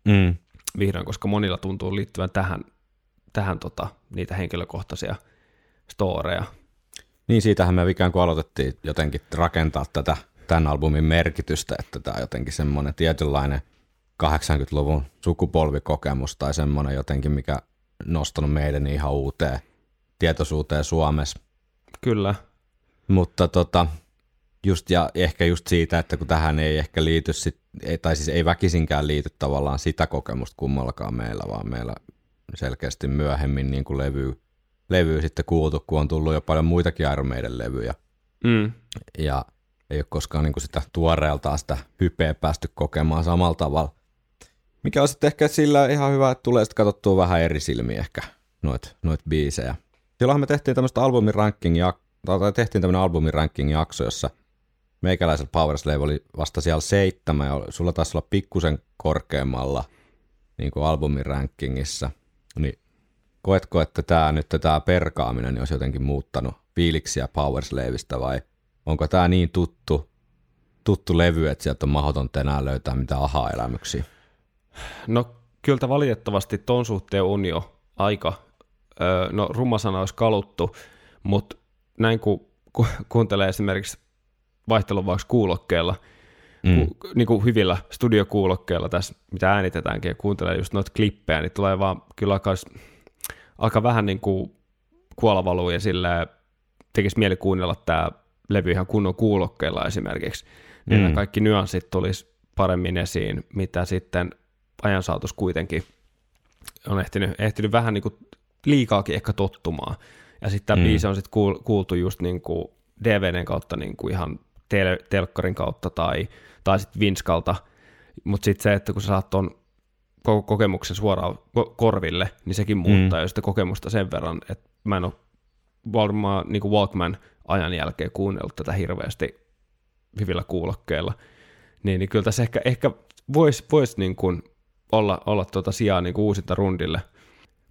mm. vihdoin, koska monilla tuntuu liittyvän tähän, tähän tota, niitä henkilökohtaisia storeja. Niin siitähän me ikään kuin aloitettiin jotenkin rakentaa tätä tämän albumin merkitystä, että tämä on jotenkin semmoinen tietynlainen 80-luvun sukupolvikokemus tai semmoinen jotenkin, mikä nostanut meidän ihan uuteen tietoisuuteen Suomessa. Kyllä. Mutta tota, just ja ehkä just siitä, että kun tähän ei ehkä liity, sit, ei, tai siis ei väkisinkään liity tavallaan sitä kokemusta kummallakaan meillä, vaan meillä selkeästi myöhemmin niin kuin levy, levy sitten kuultu, kun on tullut jo paljon muitakin Iron Maiden levyjä. Mm. Ja ei ole koskaan niin kuin sitä tuoreeltaan sitä hypeä päästy kokemaan samalla tavalla. Mikä on sitten ehkä sillä ihan hyvä, että tulee sitten katsottua vähän eri silmiä ehkä noit, noit biisejä. Silloinhan me tehtiin tämmöistä albumin ranking tai tehtiin tämmöinen albumin ranking jakso, jossa meikäläisellä Power Slave oli vasta siellä seitsemän ja sulla taisi olla pikkusen korkeammalla niin kuin albumin rankingissa. Niin koetko, että tämä nyt tämä perkaaminen niin olisi jotenkin muuttanut fiiliksiä Power Slaveista vai onko tämä niin tuttu, tuttu levy, että sieltä on mahdotonta enää löytää mitään aha-elämyksiä? No kyllä valitettavasti ton suhteen on jo aika, öö, no rumma sana olisi kaluttu, mutta näin kun ku, kuuntelee esimerkiksi vaihtelun vaikka kuulokkeella, mm. ku, niin kuin hyvillä studiokuulokkeilla tässä, mitä äänitetäänkin, ja kuuntelee just noita klippejä, niin tulee vaan kyllä aika, aika vähän niin kuin kuolavaluu ja sillä tekisi mieli kuunnella tämä levy ihan kunnon kuulokkeilla esimerkiksi, niin mm. kaikki nyanssit tulisi paremmin esiin, mitä sitten ajan saatus kuitenkin on ehtinyt, ehtinyt vähän niin kuin liikaakin ehkä tottumaan. Ja sitten tämä mm. biisi on sitten kuultu just niin kuin DVDn kautta niin kuin ihan tel- telkkarin kautta tai, tai sitten Vinskalta. Mutta sitten se, että kun sä saat ton koko kokemuksen suoraan korville, niin sekin muuttaa mm. jo sitä kokemusta sen verran, että mä en ole varmaan niin kuin Walkman ajan jälkeen kuunnellut tätä hirveästi hyvillä kuulokkeilla. Niin, niin kyllä tässä ehkä, ehkä voisi vois niin kuin olla, olla tuota sijaa niin kuin uusinta rundille –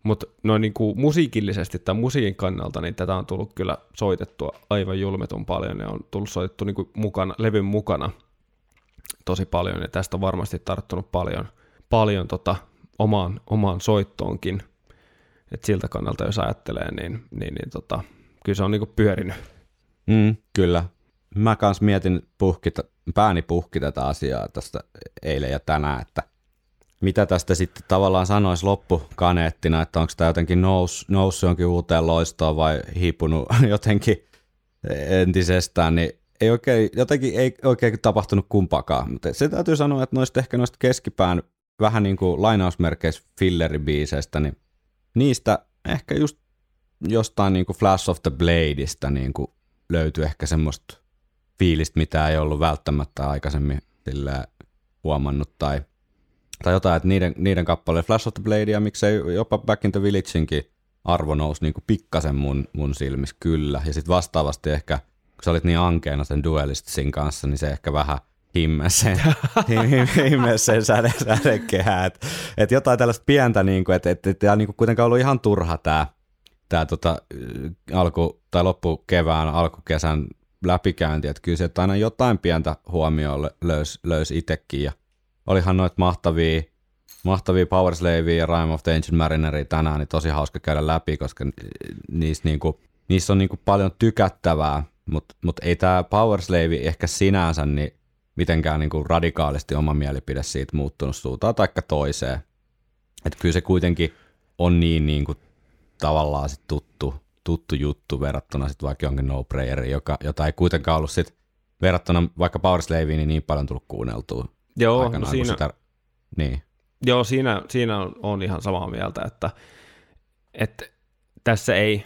mutta noin niin kuin musiikillisesti tai musiikin kannalta, niin tätä on tullut kyllä soitettua aivan julmetun paljon ja on tullut soitettu niin kuin mukana, levyn mukana tosi paljon ja tästä on varmasti tarttunut paljon, paljon tota omaan, omaan soittoonkin. Et siltä kannalta, jos ajattelee, niin, niin, niin tota, kyllä se on niin kuin pyörinyt. Mm, kyllä. Mä kans mietin puhki, pääni puhki tätä asiaa tästä eilen ja tänään, että – mitä tästä sitten tavallaan sanoisi loppukaneettina, että onko tämä jotenkin nous, noussut jonkin uuteen loistoon vai hiipunut jotenkin entisestään, niin ei oikein, jotenkin ei oikein tapahtunut kumpakaan. Mutta se täytyy sanoa, että noista ehkä noista keskipään vähän niin kuin lainausmerkeissä filleribiiseistä, niin niistä ehkä just jostain niin kuin Flash of the Bladeista niin kuin löytyy ehkä semmoista fiilistä, mitä ei ollut välttämättä aikaisemmin huomannut tai – tai jotain, että niiden, niiden kappale Flash of the Blade ja miksei jopa Back in the Villageinkin arvo nousi niin kuin pikkasen mun, mun silmissä kyllä. Ja sitten vastaavasti ehkä, kun sä olit niin ankeena sen Duelistsin kanssa, niin se ehkä vähän himmesi sen, himme sen säde, sädekehää. Että et jotain tällaista pientä, niin kuin, että et, et, et, niin kuitenkaan ollut ihan turha tämä tää tota, alku, tai loppukevään, alkukesän läpikäynti, että kyllä se aina jotain pientä huomioon löysi löys itsekin ja olihan noit mahtavia, mahtavia Power Slavea ja Rime of the Ancient Marineria tänään, niin tosi hauska käydä läpi, koska niissä, niinku, niissä on niinku paljon tykättävää, mutta mut ei tämä Power Slave ehkä sinänsä niin mitenkään niinku radikaalisti oma mielipide siitä muuttunut suuntaan taikka toiseen. Että kyllä se kuitenkin on niin niinku tavallaan sit tuttu, tuttu juttu verrattuna sitten vaikka jonkin no joka, jota ei kuitenkaan ollut sit verrattuna vaikka Power Slaveen niin, niin paljon tullut kuunneltua Joo, aikanaan, no siinä, sitä, niin. Joo, siinä, siinä on, on ihan samaa mieltä, että, että tässä ei,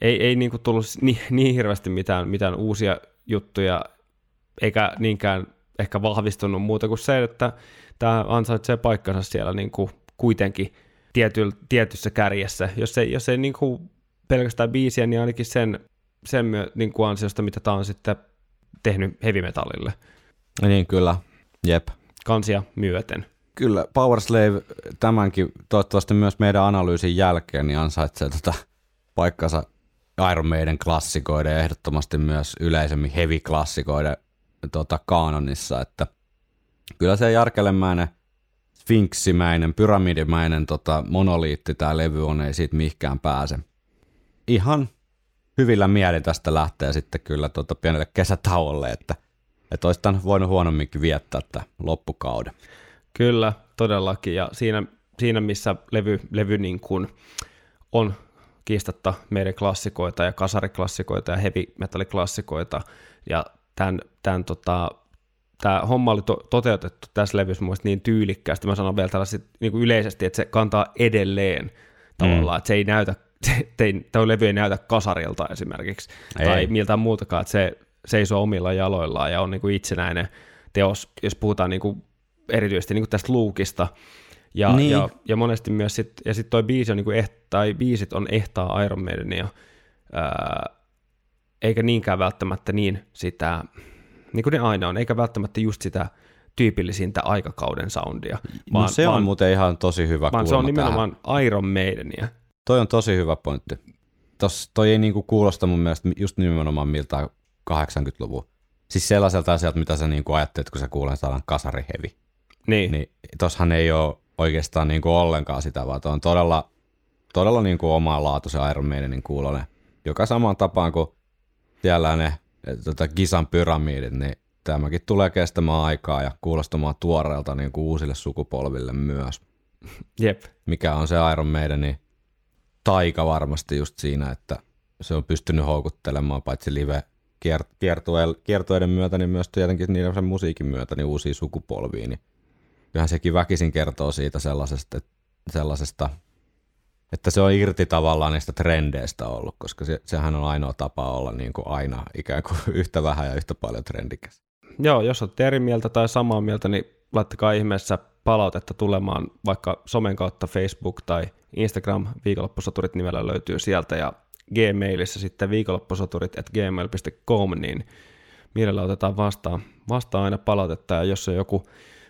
ei, ei niin tullut niin, niin hirveästi mitään, mitään uusia juttuja, eikä niinkään ehkä vahvistunut muuta kuin se, että tämä ansaitsee paikkansa siellä niin kuin kuitenkin tiety, tietyssä kärjessä. Jos ei, jos ei niin kuin pelkästään biisiä, niin ainakin sen, sen myö, niin kuin ansiosta, mitä tämä on sitten tehnyt heavy metallille. Niin kyllä, jep. Kansia myöten. Kyllä, Power Slave tämänkin toivottavasti myös meidän analyysin jälkeen niin ansaitsee tota paikkansa Iron Maiden klassikoiden ja ehdottomasti myös yleisemmin heavy-klassikoiden tota, kanonissa, että kyllä se järkelemäinen, sfinksimäinen, pyramidimäinen tota, monoliitti tämä levy on, ei siitä mihinkään pääse. Ihan hyvillä mieli tästä lähtee sitten kyllä tota pienelle kesätauolle, että että olisi tämän voinut huonomminkin viettää tämä loppukauden. Kyllä, todellakin. Ja siinä, siinä missä levy, levy niin kuin on kiistatta meidän klassikoita ja kasariklassikoita ja heavy metalliklassikoita, ja tämän, tämän tota, tämä homma oli to- toteutettu tässä levyssä mun niin tyylikkäästi, mä sanon vielä tällaiset niin kuin yleisesti, että se kantaa edelleen tavallaan, mm. että se ei näytä, tämä levy ei näytä kasarilta esimerkiksi, Ei. tai miltään muutakaan, että se seisoo omilla jaloillaan ja on niin kuin itsenäinen teos, jos puhutaan niin kuin erityisesti niin kuin tästä luukista, ja, Niin. ja, ja monesti myös sit, ja sitten toi biisi on niin kuin eht, tai biisit on ehtaa Iron Maidenia, ää, eikä niinkään välttämättä niin sitä, niin kuin ne aina on, eikä välttämättä just sitä tyypillisintä aikakauden soundia. no se on muuten ihan tosi hyvä vaan se on kulma tähän. nimenomaan Iron Maidenia. Toi on tosi hyvä pointti. Tos, toi ei niinku kuulosta mun mielestä just nimenomaan miltä 80-luvun. Siis sellaiselta asialta, mitä sä niinku ajattelet, kun sä kuulen sanan kasarihevi. Niin, Niin tossahan ei ole oikeastaan niinku ollenkaan sitä, vaan on todella, todella niinku omanlaatuisen Iron Maidenin kuulonen. Joka samaan tapaan kuin siellä ne tota, Gisan pyramidit, niin tämäkin tulee kestämään aikaa ja kuulostamaan tuoreelta niinku uusille sukupolville myös jep. mikä on se Iron Maidenin taika varmasti just siinä, että se on pystynyt houkuttelemaan paitsi live kiertueiden myötä, niin myös tietenkin niiden musiikin myötä niin uusia sukupolvia, niin kyllähän sekin väkisin kertoo siitä sellaisesta, sellaisesta, että se on irti tavallaan niistä trendeistä ollut, koska se, sehän on ainoa tapa olla niin kuin aina ikään kuin yhtä vähän ja yhtä paljon trendikäs. Joo, jos olette eri mieltä tai samaa mieltä, niin laittakaa ihmeessä palautetta tulemaan vaikka somen kautta Facebook tai Instagram, viikonloppusoturit nimellä löytyy sieltä ja Gmailissa sitten viikonloppusoturit at gmail.com, niin mielellä otetaan vastaan, vastaan aina palautetta ja jos on joku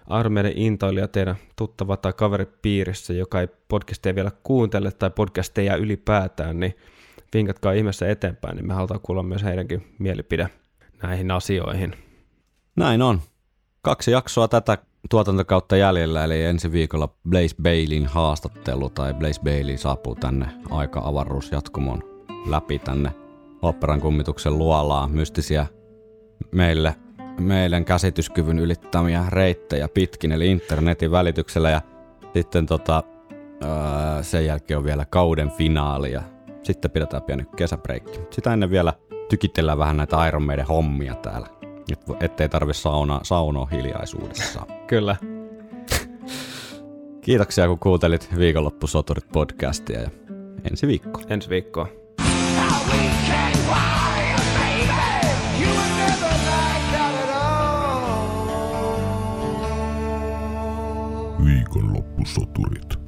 armeiden intoilija teidän tuttava tai kaveripiirissä, joka ei podcasteja vielä kuuntele tai podcasteja ylipäätään, niin vinkatkaa ihmeessä eteenpäin, niin me halutaan kuulla myös heidänkin mielipide näihin asioihin. Näin on. Kaksi jaksoa tätä tuotantokautta jäljellä, eli ensi viikolla Blaze Baileyn haastattelu tai Blaze Bailey saapuu tänne aika-avaruusjatkumon läpi tänne operan kummituksen luolaa mystisiä meille, meidän käsityskyvyn ylittämiä reittejä pitkin, eli internetin välityksellä ja sitten tota, öö, sen jälkeen on vielä kauden finaali ja sitten pidetään pieni kesäbreikki. Sitä ennen vielä tykitellään vähän näitä Iron Maiden hommia täällä, et, ettei tarvi sauna, saunoa hiljaisuudessa. Kyllä. Kiitoksia kun kuuntelit viikonloppusoturit podcastia ja ensi viikko. Ensi viikkoa. Viikonloppusoturit.